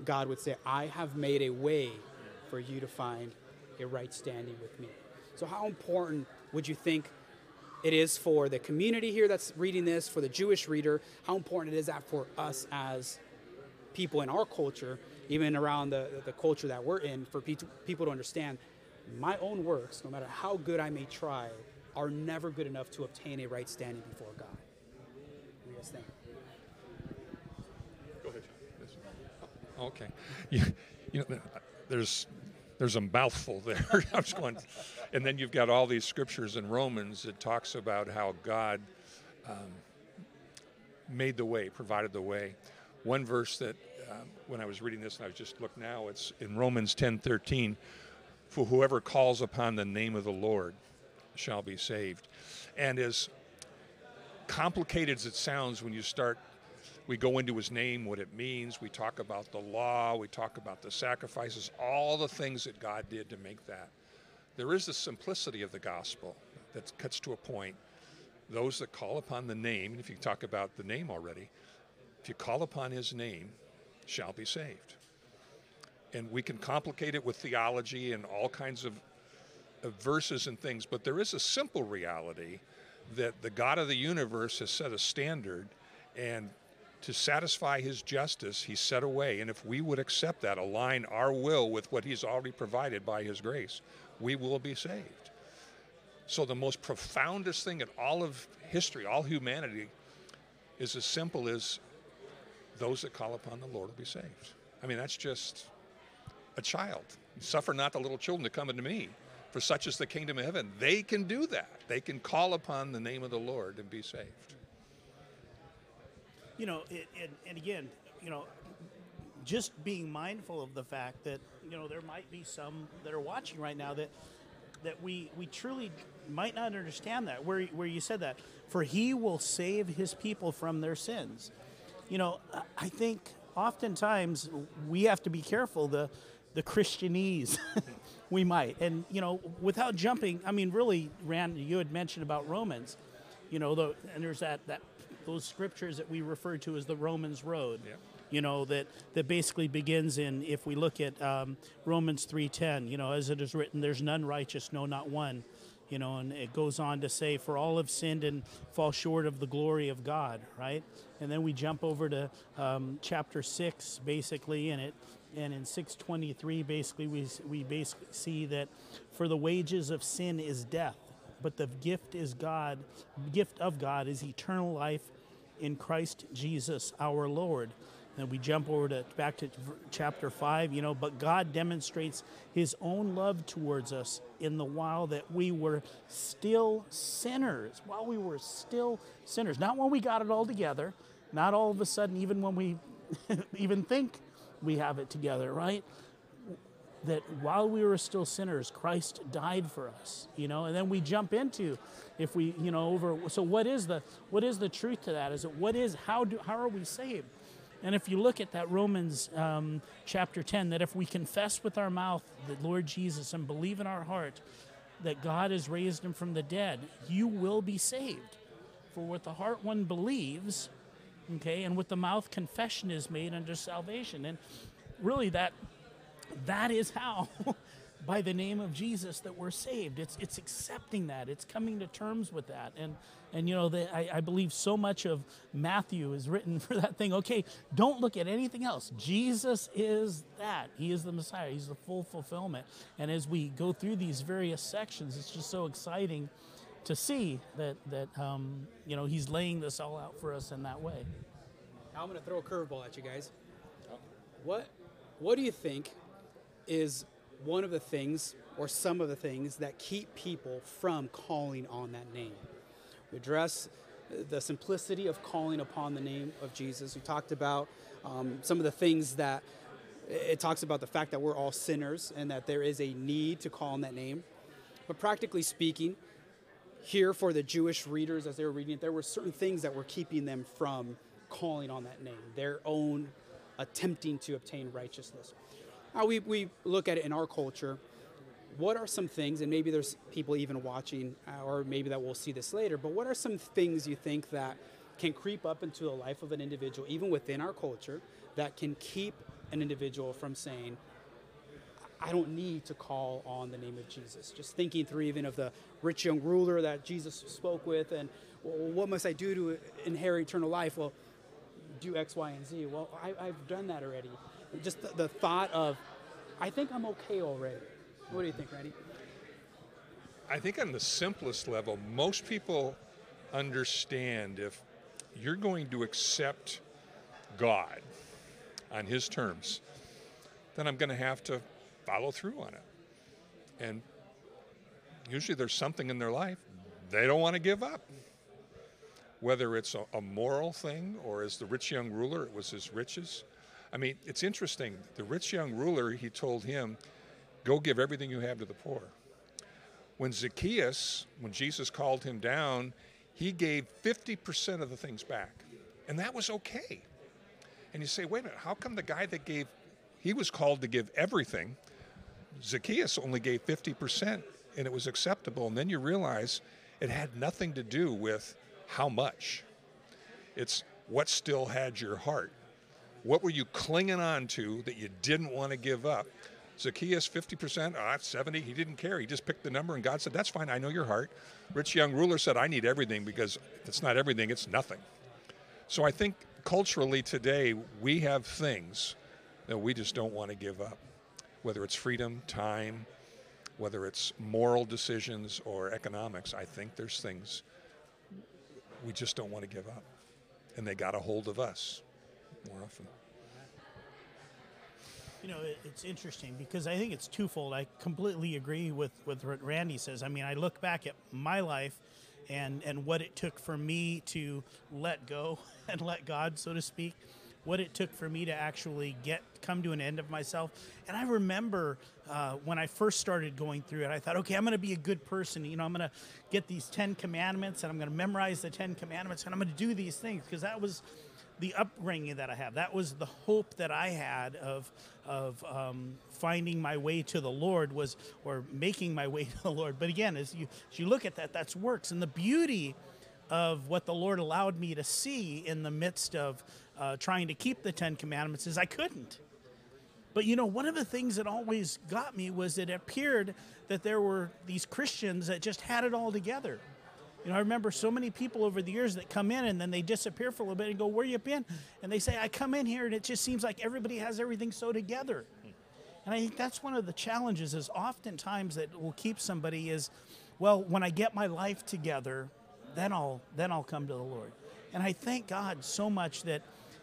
God would say, I have made a way for you to find a right standing with me. So, how important would you think it is for the community here that's reading this, for the Jewish reader? How important it is that for us as people in our culture, even around the, the culture that we're in, for pe- people to understand my own works, no matter how good I may try, are never good enough to obtain a right standing before God. What do you guys think? Go ahead, John. Okay. You, you know, there's there's a mouthful there. I was going, and then you've got all these scriptures in Romans that talks about how God um, made the way, provided the way. One verse that um, when I was reading this, and I was just looked now, it's in Romans 10:13. For whoever calls upon the name of the Lord shall be saved. And as complicated as it sounds when you start we go into his name, what it means. We talk about the law. We talk about the sacrifices, all the things that God did to make that. There is the simplicity of the gospel that cuts to a point. Those that call upon the name, and if you talk about the name already, if you call upon his name, shall be saved. And we can complicate it with theology and all kinds of, of verses and things, but there is a simple reality that the God of the universe has set a standard and to satisfy his justice, he set a way. And if we would accept that, align our will with what he's already provided by his grace, we will be saved. So, the most profoundest thing in all of history, all humanity, is as simple as those that call upon the Lord will be saved. I mean, that's just a child. Suffer not the little children to come unto me, For such is the kingdom of heaven. They can do that. They can call upon the name of the Lord and be saved. You know, it, and, and again, you know, just being mindful of the fact that you know there might be some that are watching right now that that we we truly might not understand that where where you said that for he will save his people from their sins. You know, I- I think oftentimes we have to be careful the the Christianese we might and you know without jumping. I mean, really, Rand, you had mentioned about Romans. You know, the, and there's that that those scriptures that we refer to as the Romans Road. Yeah. You know that that basically begins in if we look at um, Romans three ten. You know, as it is written, "There's none righteous, no, not one." You know, and it goes on to say, "For all have sinned and fall short of the glory of God." Right, and then we jump over to um, chapter six, basically, in it, and in six twenty three, basically, we we basically see that for the wages of sin is death, but the gift is God, gift of God is eternal life in Christ Jesus our Lord. And we jump over to back to chapter five, you know, but God demonstrates his own love towards us in the while that we were still sinners, while we were still sinners. Not when we got it all together, not all of a sudden, even when we even think we have it together, right? That while we were still sinners, Christ died for us, you know, and then we jump into if we, you know, over so what is the what is the truth to that? Is it what is how do how are we saved? And if you look at that Romans um, chapter 10, that if we confess with our mouth the Lord Jesus and believe in our heart that God has raised him from the dead, you will be saved. For with the heart one believes, okay, and with the mouth confession is made unto salvation. And really that that is how by the name of jesus that we're saved. It's it's accepting that. It's coming to terms with that. And and you know the, I, I believe so much of matthew is written for that thing. Okay don't look at anything else. Jesus is that. He is the messiah. He's the full fulfillment. And as we go through these various sections it's just so exciting to see that that um, you know he's laying this all out for us in that way. Now I'm going to throw a curveball at you guys. What What do you think is one of the things, or some of the things, that keep people from calling on that name? We address the simplicity of calling upon the name of Jesus. We talked about um, some of the things that it talks about the fact that we're all sinners and that there is a need to call on that name. But practically speaking, here for the Jewish readers as they were reading it, there were certain things that were keeping them from calling on that name, their own attempting to obtain righteousness. Now, we, we look at it in our culture. What are some things, and maybe there's people even watching, uh, or maybe that we'll see this later, but what are some things you think that can creep up into the life of an individual, even within our culture, that can keep an individual from saying, I don't need to call on the name of Jesus. Just thinking through even of the rich young ruler that Jesus spoke with, and well, what must I do to inherit eternal life? Well, do X, Y, and Z. Well, I, I've done that already. Just the, the thought of, I think I'm okay already. What do you think, Randy? I think on the simplest level, most people understand if you're going to accept God on His terms, then I'm going to have to follow through on it. And usually there's something in their life they don't want to give up. Whether it's a, a moral thing or as the rich young ruler, it was his riches. I mean, it's interesting. The rich young ruler, he told him, Go give everything you have to the poor. When Zacchaeus, when Jesus called him down, he gave 50% of the things back. And that was okay. And you say, wait a minute, how come the guy that gave, he was called to give everything, Zacchaeus only gave 50% and it was acceptable? And then you realize it had nothing to do with how much, it's what still had your heart. What were you clinging on to that you didn't want to give up? Zacchaeus, 50%, oh, that's 70. He didn't care. He just picked the number, and God said, That's fine. I know your heart. Rich young ruler said, I need everything because it's not everything, it's nothing. So I think culturally today, we have things that we just don't want to give up, whether it's freedom, time, whether it's moral decisions or economics. I think there's things we just don't want to give up. And they got a hold of us more often. You know, it, it's interesting because I think it's twofold. I completely agree with, with what Randy says. I mean, I look back at my life and, and what it took for me to let go and let God, so to speak, what it took for me to actually get come to an end of myself. And I remember uh, when I first started going through it, I thought, okay, I'm going to be a good person. You know, I'm going to get these Ten Commandments and I'm going to memorize the Ten Commandments and I'm going to do these things because that was the upbringing that I have. That was the hope that I had of of um, finding my way to the Lord was or making my way to the Lord. But again, as you as you look at that, that's works. And the beauty of what the Lord allowed me to see in the midst of uh, trying to keep the Ten Commandments is I couldn't. But you know, one of the things that always got me was it appeared that there were these Christians that just had it all together. You know, I remember so many people over the years that come in and then they disappear for a little bit and go, Where you been? And they say, I come in here and it just seems like everybody has everything so together. And I think that's one of the challenges is oftentimes that will keep somebody is, well, when I get my life together, then I'll then I'll come to the Lord. And I thank God so much that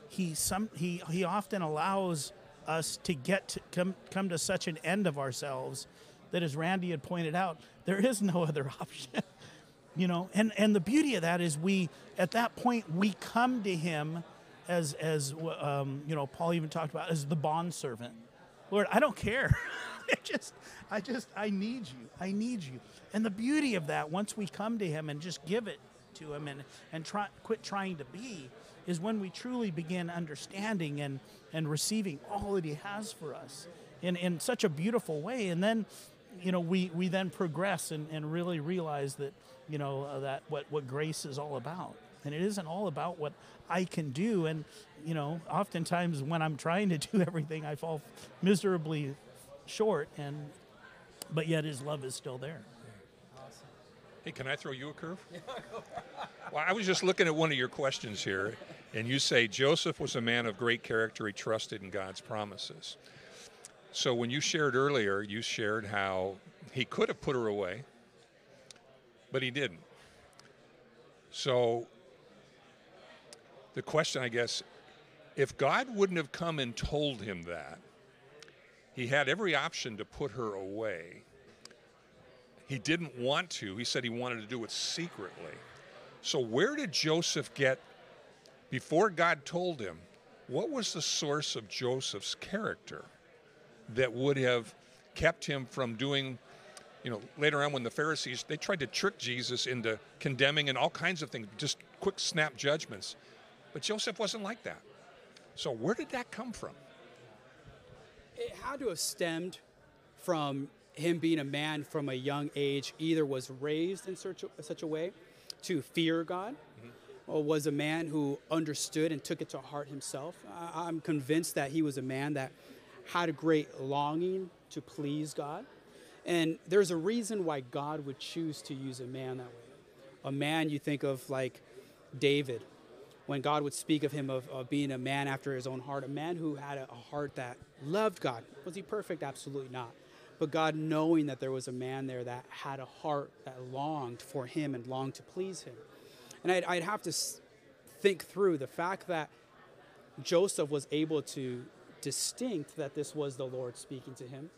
he some he he often allows us to get to come come to such an end of ourselves that as Randy had pointed out, there is no other option. You know, and and the beauty of that is we at that point we come to him as as um, you know Paul even talked about as the bond servant. Lord, I don't care. I just I just I need you. I need you. And the beauty of that once we come to him and just give it to him and and try quit trying to be is when we truly begin understanding and and receiving all that he has for us in in such a beautiful way and then you know we we then progress and, and really realize that you know uh, that what what grace is all about and it isn't all about what I can do and you know oftentimes when I'm trying to do everything I fall miserably short and but yet his love is still there Hey, can I throw you a curve? well, I was just looking at one of your questions here, and you say Joseph was a man of great character. He trusted in God's promises. So when you shared earlier, you shared how he could have put her away, but he didn't. So the question, I guess, if God wouldn't have come and told him that, he had every option to put her away. He didn't want to. He said he wanted to do it secretly. So, where did Joseph get, before God told him, what was the source of Joseph's character that would have kept him from doing, you know, later on when the Pharisees, they tried to trick Jesus into condemning and all kinds of things, just quick snap judgments. But Joseph wasn't like that. So, where did that come from? It had to have stemmed from him being a man from a young age, either was raised in such a, such a way to fear God, mm-hmm. or was a man who understood and took it to heart himself. I'm convinced that he was a man that had a great longing to please God. And there's a reason why God would choose to use a man that way. A man you think of like David, when God would speak of him of, of being a man after his own heart, a man who had a, heart that loved God. Was he perfect? Absolutely not. But God, knowing that there was a man there that had a heart that longed for him and longed to please him. And I'd, I'd have to think through the fact that Joseph was able to distinct that this was the Lord speaking to him.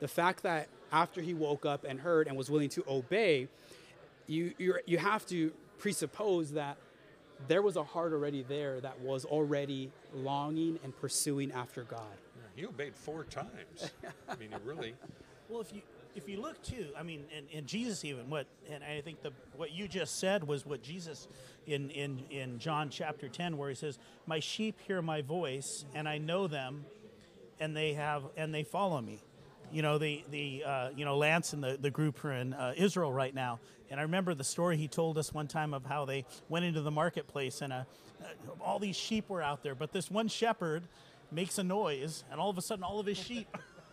The fact that after he woke up and heard and was willing to obey, you, you're, you have to presuppose that there was a heart already there that was already longing and pursuing after God. He obeyed four times. I mean, he really. Well, if you if you look too, I mean, and, and Jesus even what, and I think the what you just said was what Jesus in in in John chapter ten, where he says, "My sheep hear my voice, and I know them, and they have and they follow me." You know, the the uh, you know Lance and the the group are in uh, Israel right now, and I remember the story he told us one time of how they went into the marketplace and uh, all these sheep were out there, but this one shepherd makes a noise, and all of a sudden, all of his sheep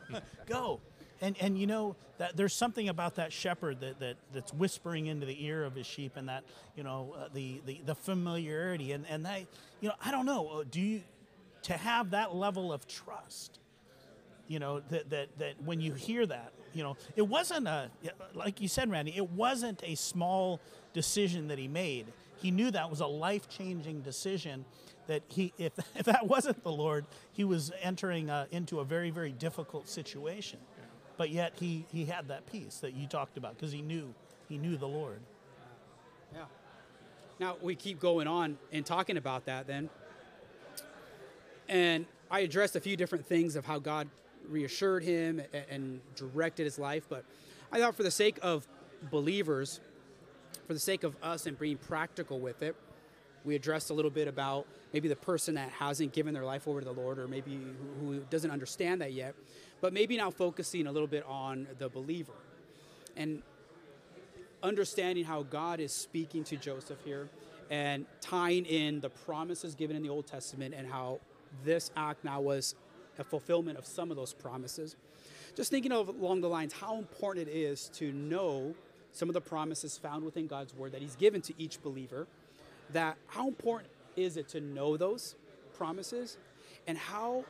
go. And, and you know that there's something about that shepherd that, that that's whispering into the ear of his sheep and that you know uh, the, the the familiarity and and that you know I don't know uh, do you to have that level of trust you know that that that when you hear that you know it wasn't a like you said Randy it wasn't a small decision that he made he knew that was a life changing decision. That he, if, if that wasn't the Lord, he was entering uh, into a very, very difficult situation. But yet he, he had that peace that you talked about because he knew he knew the Lord. Yeah. Now we keep going on and talking about that then. And I addressed a few different things of how God reassured him a- and directed his life, but I thought for the sake of believers, for the sake of us and being practical with it, we addressed a little bit about maybe the person that hasn't given their life over to the Lord or maybe who doesn't understand that yet, but maybe now focusing a little bit on the believer. And understanding how God is speaking to Joseph here and tying in the promises given in the Old Testament and how this act now was a fulfillment of some of those promises. Just thinking of along the lines how important it is to know some of the promises found within God's word that He's given to each believer. That how important is it to know those promises and how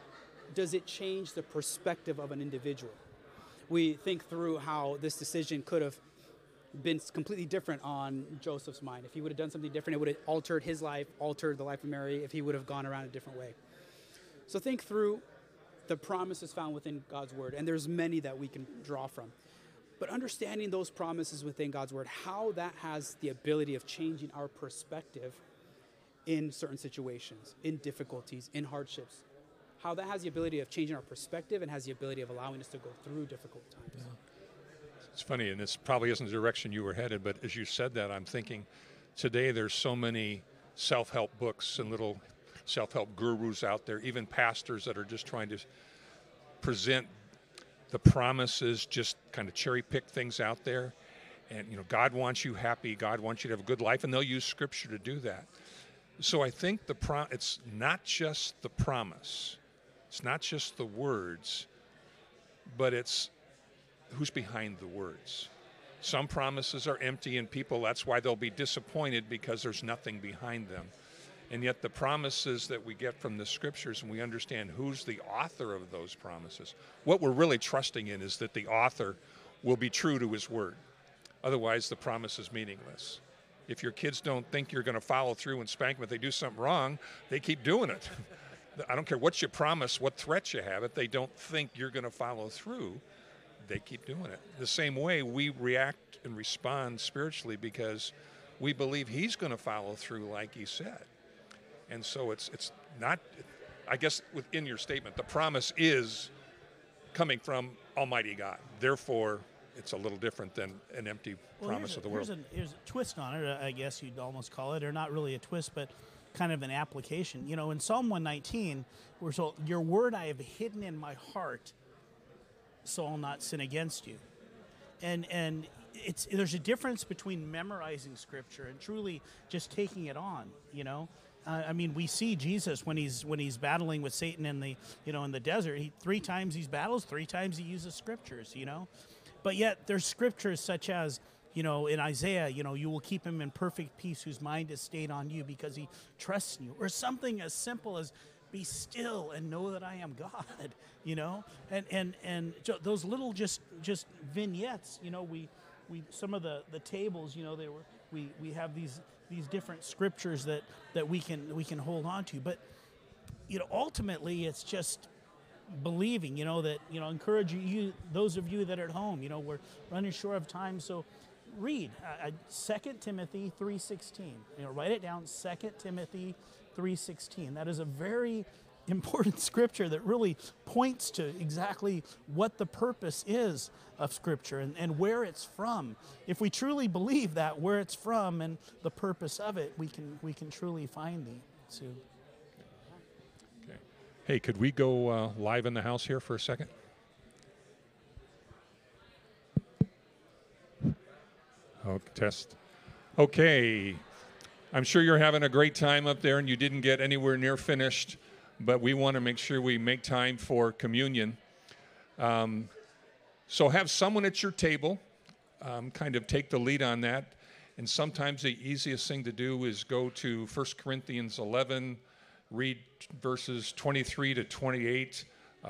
does it change the perspective of an individual? We think through how this decision could have been completely different on Joseph's mind. If he would have done something different, it would have altered his life, altered the life of Mary, if he would have gone around a different way. So think through the promise is found within God's word, and there's many that we can draw from. But understanding those promises within God's word, how that has the ability of changing our perspective in certain situations, in difficulties, in hardships, how that has the ability of changing our perspective and has the ability of allowing us to go through difficult times. It's funny, and this probably isn't the direction you were headed, but as you said that, I'm thinking today there's so many self help books and little self help gurus out there, even pastors that are just trying to present the promises, just kind of cherry pick things out there. And, you know, God wants you happy, God wants you to have a good life, and they'll use scripture to do that. So I think the pro- it's not just the promise, it's not just the words, but it's who's behind the words. Some promises are empty, and people, that's why they'll be disappointed because there's nothing behind them. And yet, the promises that we get from the scriptures, and we understand who's the author of those promises, what we're really trusting in is that the author will be true to his word. Otherwise, the promise is meaningless. If your kids don't think you're going to follow through and spank them if they do something wrong, they keep doing it. I don't care what you promise, what threats you have, if they don't think you're going to follow through, they keep doing it. The same way we react and respond spiritually because we believe He's going to follow through like He said. And so it's it's not. I guess within your statement, the promise is coming from Almighty God. Therefore, it's a little different than an empty Well, promise of the world. Here's a, here's a twist on it, I guess you'd almost call it, or not really a twist, but kind of an application. You know, in Psalm 119, we're told, Your word I have hidden in my heart, so I'll not sin against you. And, and it's, there's a difference between memorizing scripture and truly just taking it on, you know? I mean, we see Jesus when he's when he's battling with Satan in the you know in the desert. He, three times he battles, three times he uses scriptures. You know, but yet there's scriptures such as you know in Isaiah, you know, you will keep him in perfect peace whose mind is stayed on you because he trusts in you, or something as simple as be still and know that I am God. You know, and and and those little just just vignettes. You know, we we some of the the tables. You know, they were we we have these these different scriptures that that we can we can hold on to, but you know, ultimately, it's just believing. You know that you know encourage you, those of you that are at home. You know, we're running short of time, so read uh, Second Timothy three sixteen. You know, write it down. Second Timothy three sixteen. That is a very important scripture that really points to exactly what the purpose is of scripture and, and where it's from if we truly believe that where it's from and the purpose of it we can we can truly find the so Okay. Hey, could we go uh, live in the house here for a second? Oh, test. Okay. I'm sure you're having a great time up there and you didn't get anywhere near finished, but we want to make sure we make time for communion. Um, so have someone at your table um, kind of take the lead on that. And sometimes the easiest thing to do is go to 1 Corinthians 11, read verses 23 to 28. Uh,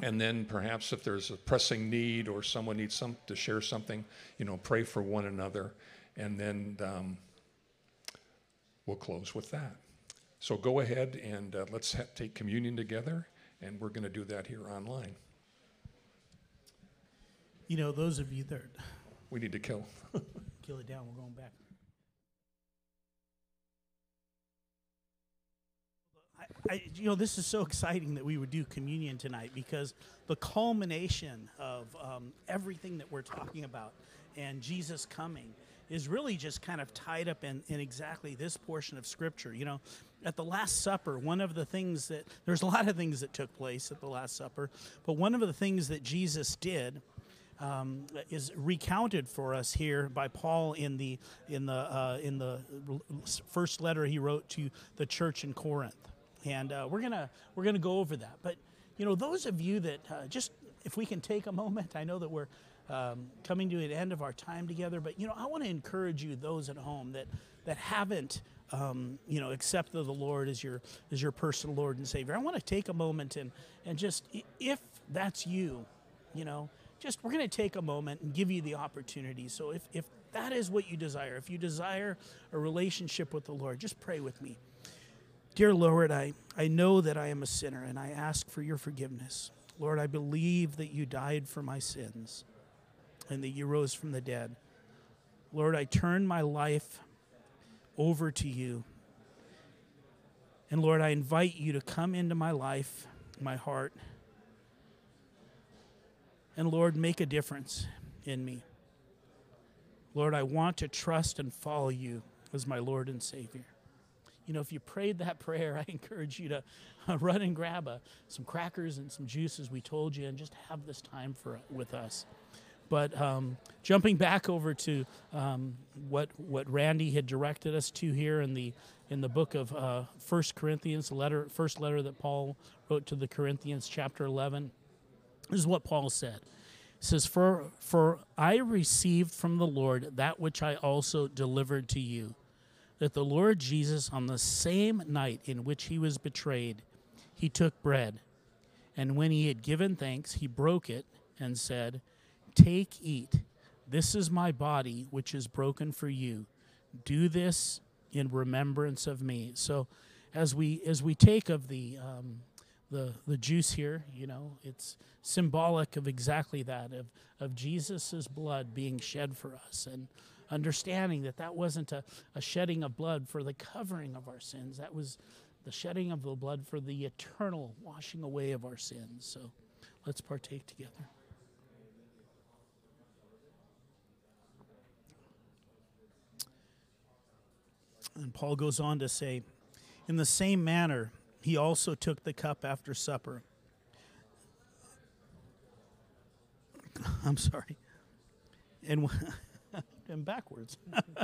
and then perhaps if there's a pressing need or someone needs some, to share something, you know, pray for one another. And then um, we'll close with that. So go ahead and uh, let's ha- take communion together, and we're going to do that here online. You know, those of you that We need to kill. kill it down, we're going back. I, I, you know, this is so exciting that we would do communion tonight because the culmination of um, everything that we're talking about and Jesus coming is really just kind of tied up in, in exactly this portion of Scripture. You know, at the Last Supper, one of the things that there's a lot of things that took place at the Last Supper, but one of the things that Jesus did um, is recounted for us here by Paul in the in the uh, in the first letter he wrote to the church in Corinth, and uh, we're gonna we're gonna go over that. But you know, those of you that uh, just if we can take a moment, I know that we're um, coming to an end of our time together, but you know, I want to encourage you, those at home that that haven't. Um, you know, accept the Lord as your as your personal Lord and Savior. I want to take a moment and and just if that's you, you know, just we're going to take a moment and give you the opportunity. So if, if that is what you desire, if you desire a relationship with the Lord, just pray with me. Dear Lord, I, I know that I am a sinner and I ask for your forgiveness. Lord, I believe that you died for my sins and that you rose from the dead. Lord, I turn my life over to you. And Lord, I invite you to come into my life, my heart, and Lord, make a difference in me. Lord, I want to trust and follow you as my Lord and Savior. You know, if you prayed that prayer, I encourage you to run and grab a, some crackers and some juices we told you and just have this time for with us. But um, jumping back over to um, what what Randy had directed us to here in the in the book of uh, First Corinthians, the letter first letter that Paul wrote to the Corinthians, chapter eleven. This is what Paul said. He says, for, for I received from the Lord that which I also delivered to you, that the Lord Jesus, on the same night in which he was betrayed, he took bread. And when he had given thanks, he broke it and said, Take, eat. This is my body, which is broken for you. Do this in remembrance of me. So, as we as we take of the um, the the juice here, you know, it's symbolic of exactly that of of Jesus's blood being shed for us and understanding that that wasn't a, a shedding of blood for the covering of our sins. That was the shedding of the blood for the eternal washing away of our sins. So let's partake together. And Paul goes on to say, in the same manner, he also took the cup after supper. I'm sorry. And, and backwards.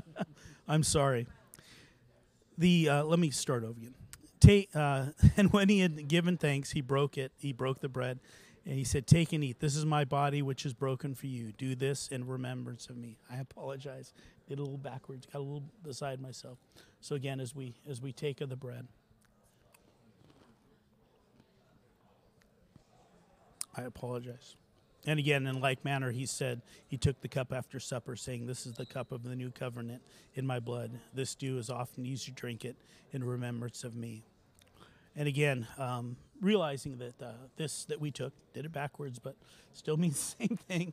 I'm sorry. The uh, let me start over again. Uh, and when he had given thanks, he broke it. He broke the bread, and he said, "Take and eat. This is my body, which is broken for you. Do this in remembrance of me." I apologize. Did a little backwards. Got a little beside myself. So again, as we as we take of the bread. I apologize. And again, in like manner, he said, He took the cup after supper, saying, This is the cup of the new covenant in my blood. This do as often as you drink it in remembrance of me. And again, um, realizing that uh, this that we took did it backwards, but still means the same thing.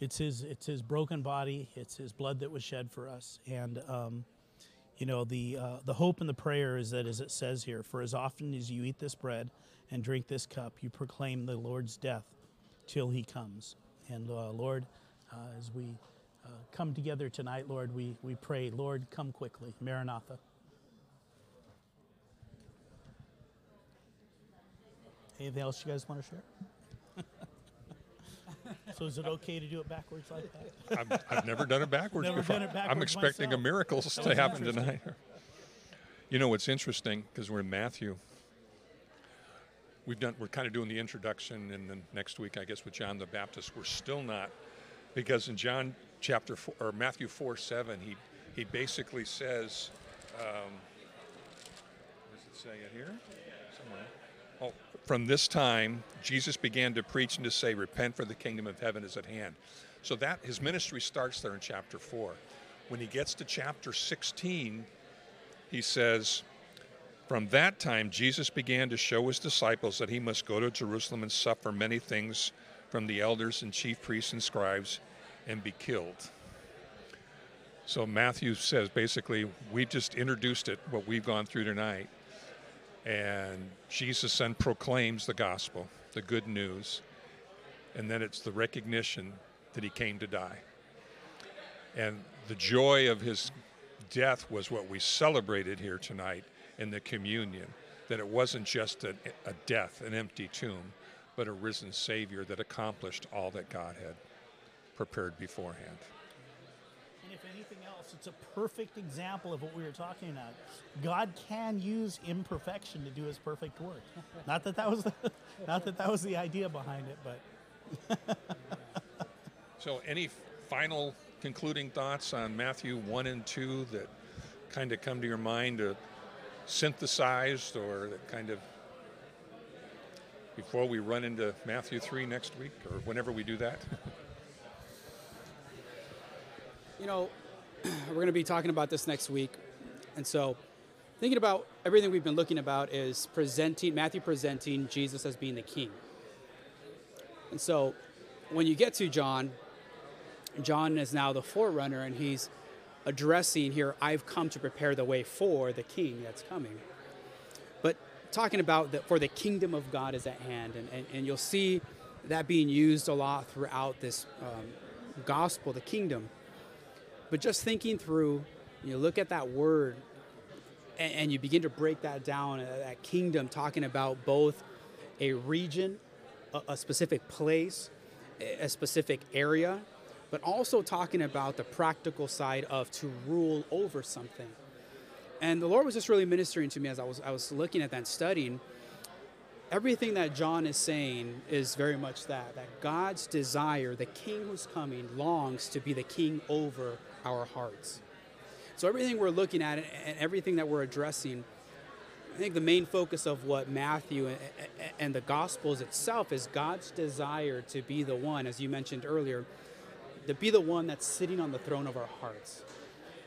It's his, it's his broken body. It's his blood that was shed for us. And um, you know the uh, the hope and the prayer is that, as it says here, for as often as you eat this bread and drink this cup, you proclaim the Lord's death till he comes. And uh, Lord, uh, as we uh, come together tonight, Lord, we, we pray, Lord, come quickly. Maranatha. Anything else you guys want to share? so is it okay to do it backwards like that? I've, I've never done it backwards Never before. done it I'm expecting myself. a miracle to happen tonight. You know what's interesting because we're in Matthew. We've done. We're kind of doing the introduction, and then next week, I guess, with John the Baptist, we're still not, because in John chapter four, or Matthew four seven, he he basically says, um, does it say it here? Somewhere. From this time, Jesus began to preach and to say, Repent, for the kingdom of heaven is at hand. So that his ministry starts there in chapter 4. When he gets to chapter 16, he says, From that time, Jesus began to show his disciples that he must go to Jerusalem and suffer many things from the elders and chief priests and scribes and be killed. So Matthew says basically, we've just introduced it, what we've gone through tonight. And Jesus then proclaims the gospel, the good news. And then it's the recognition that he came to die. And the joy of his death was what we celebrated here tonight in the communion. That it wasn't just a, a death, an empty tomb, but a risen Savior that accomplished all that God had prepared beforehand. And if anything else, it's a perfect example of what we were talking about. God can use imperfection to do His perfect work. not that that was the, not that that was the idea behind it, but So, any final concluding thoughts on Matthew 1 and 2 that kind of come to your mind, uh, synthesized, or that kind of before we run into Matthew 3 next week, or whenever we do that? You know, we're going to be talking about this next week. And so, thinking about everything we've been looking about is presenting, Matthew presenting Jesus as being the king. And so, when you get to John, John is now the forerunner and he's addressing here, I've come to prepare the way for the king that's coming. But talking about that for the kingdom of God is at hand. And, and, and you'll see that being used a lot throughout this um, gospel, the kingdom. But just thinking through, you look at that word and, and you begin to break that down, uh, that kingdom, talking about both a region, a, a specific place, a a specific area, but also talking about the practical side of to rule over something. And the Lord was just really ministering to me as I was I was looking at that and studying. Everything that John is saying is very much that that God's desire, the king who's coming longs to be the king over our hearts. So everything we're looking at and everything that we're addressing I think the main focus of what Matthew and the Gospels itself is God's desire to be the one, as you mentioned earlier, to be the one that's sitting on the throne of our hearts.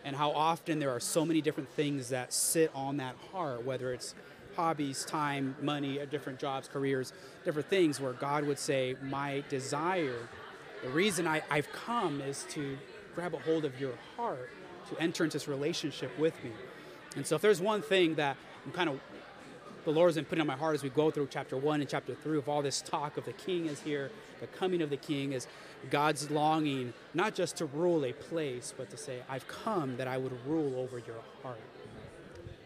And how often there are so many different things that sit on that heart, whether it's hobbies, time, money, uh, different jobs, careers, different things, where God would say, My desire, the reason I, I've come is to grab a hold of your heart, to enter into this relationship with me. And so, if there's one thing that I'm kind of the Lord's been putting on my heart as we go through chapter one and chapter three of all this talk of the King is here, the coming of the King is God's longing not just to rule a place, but to say, "I've come that I would rule over your heart."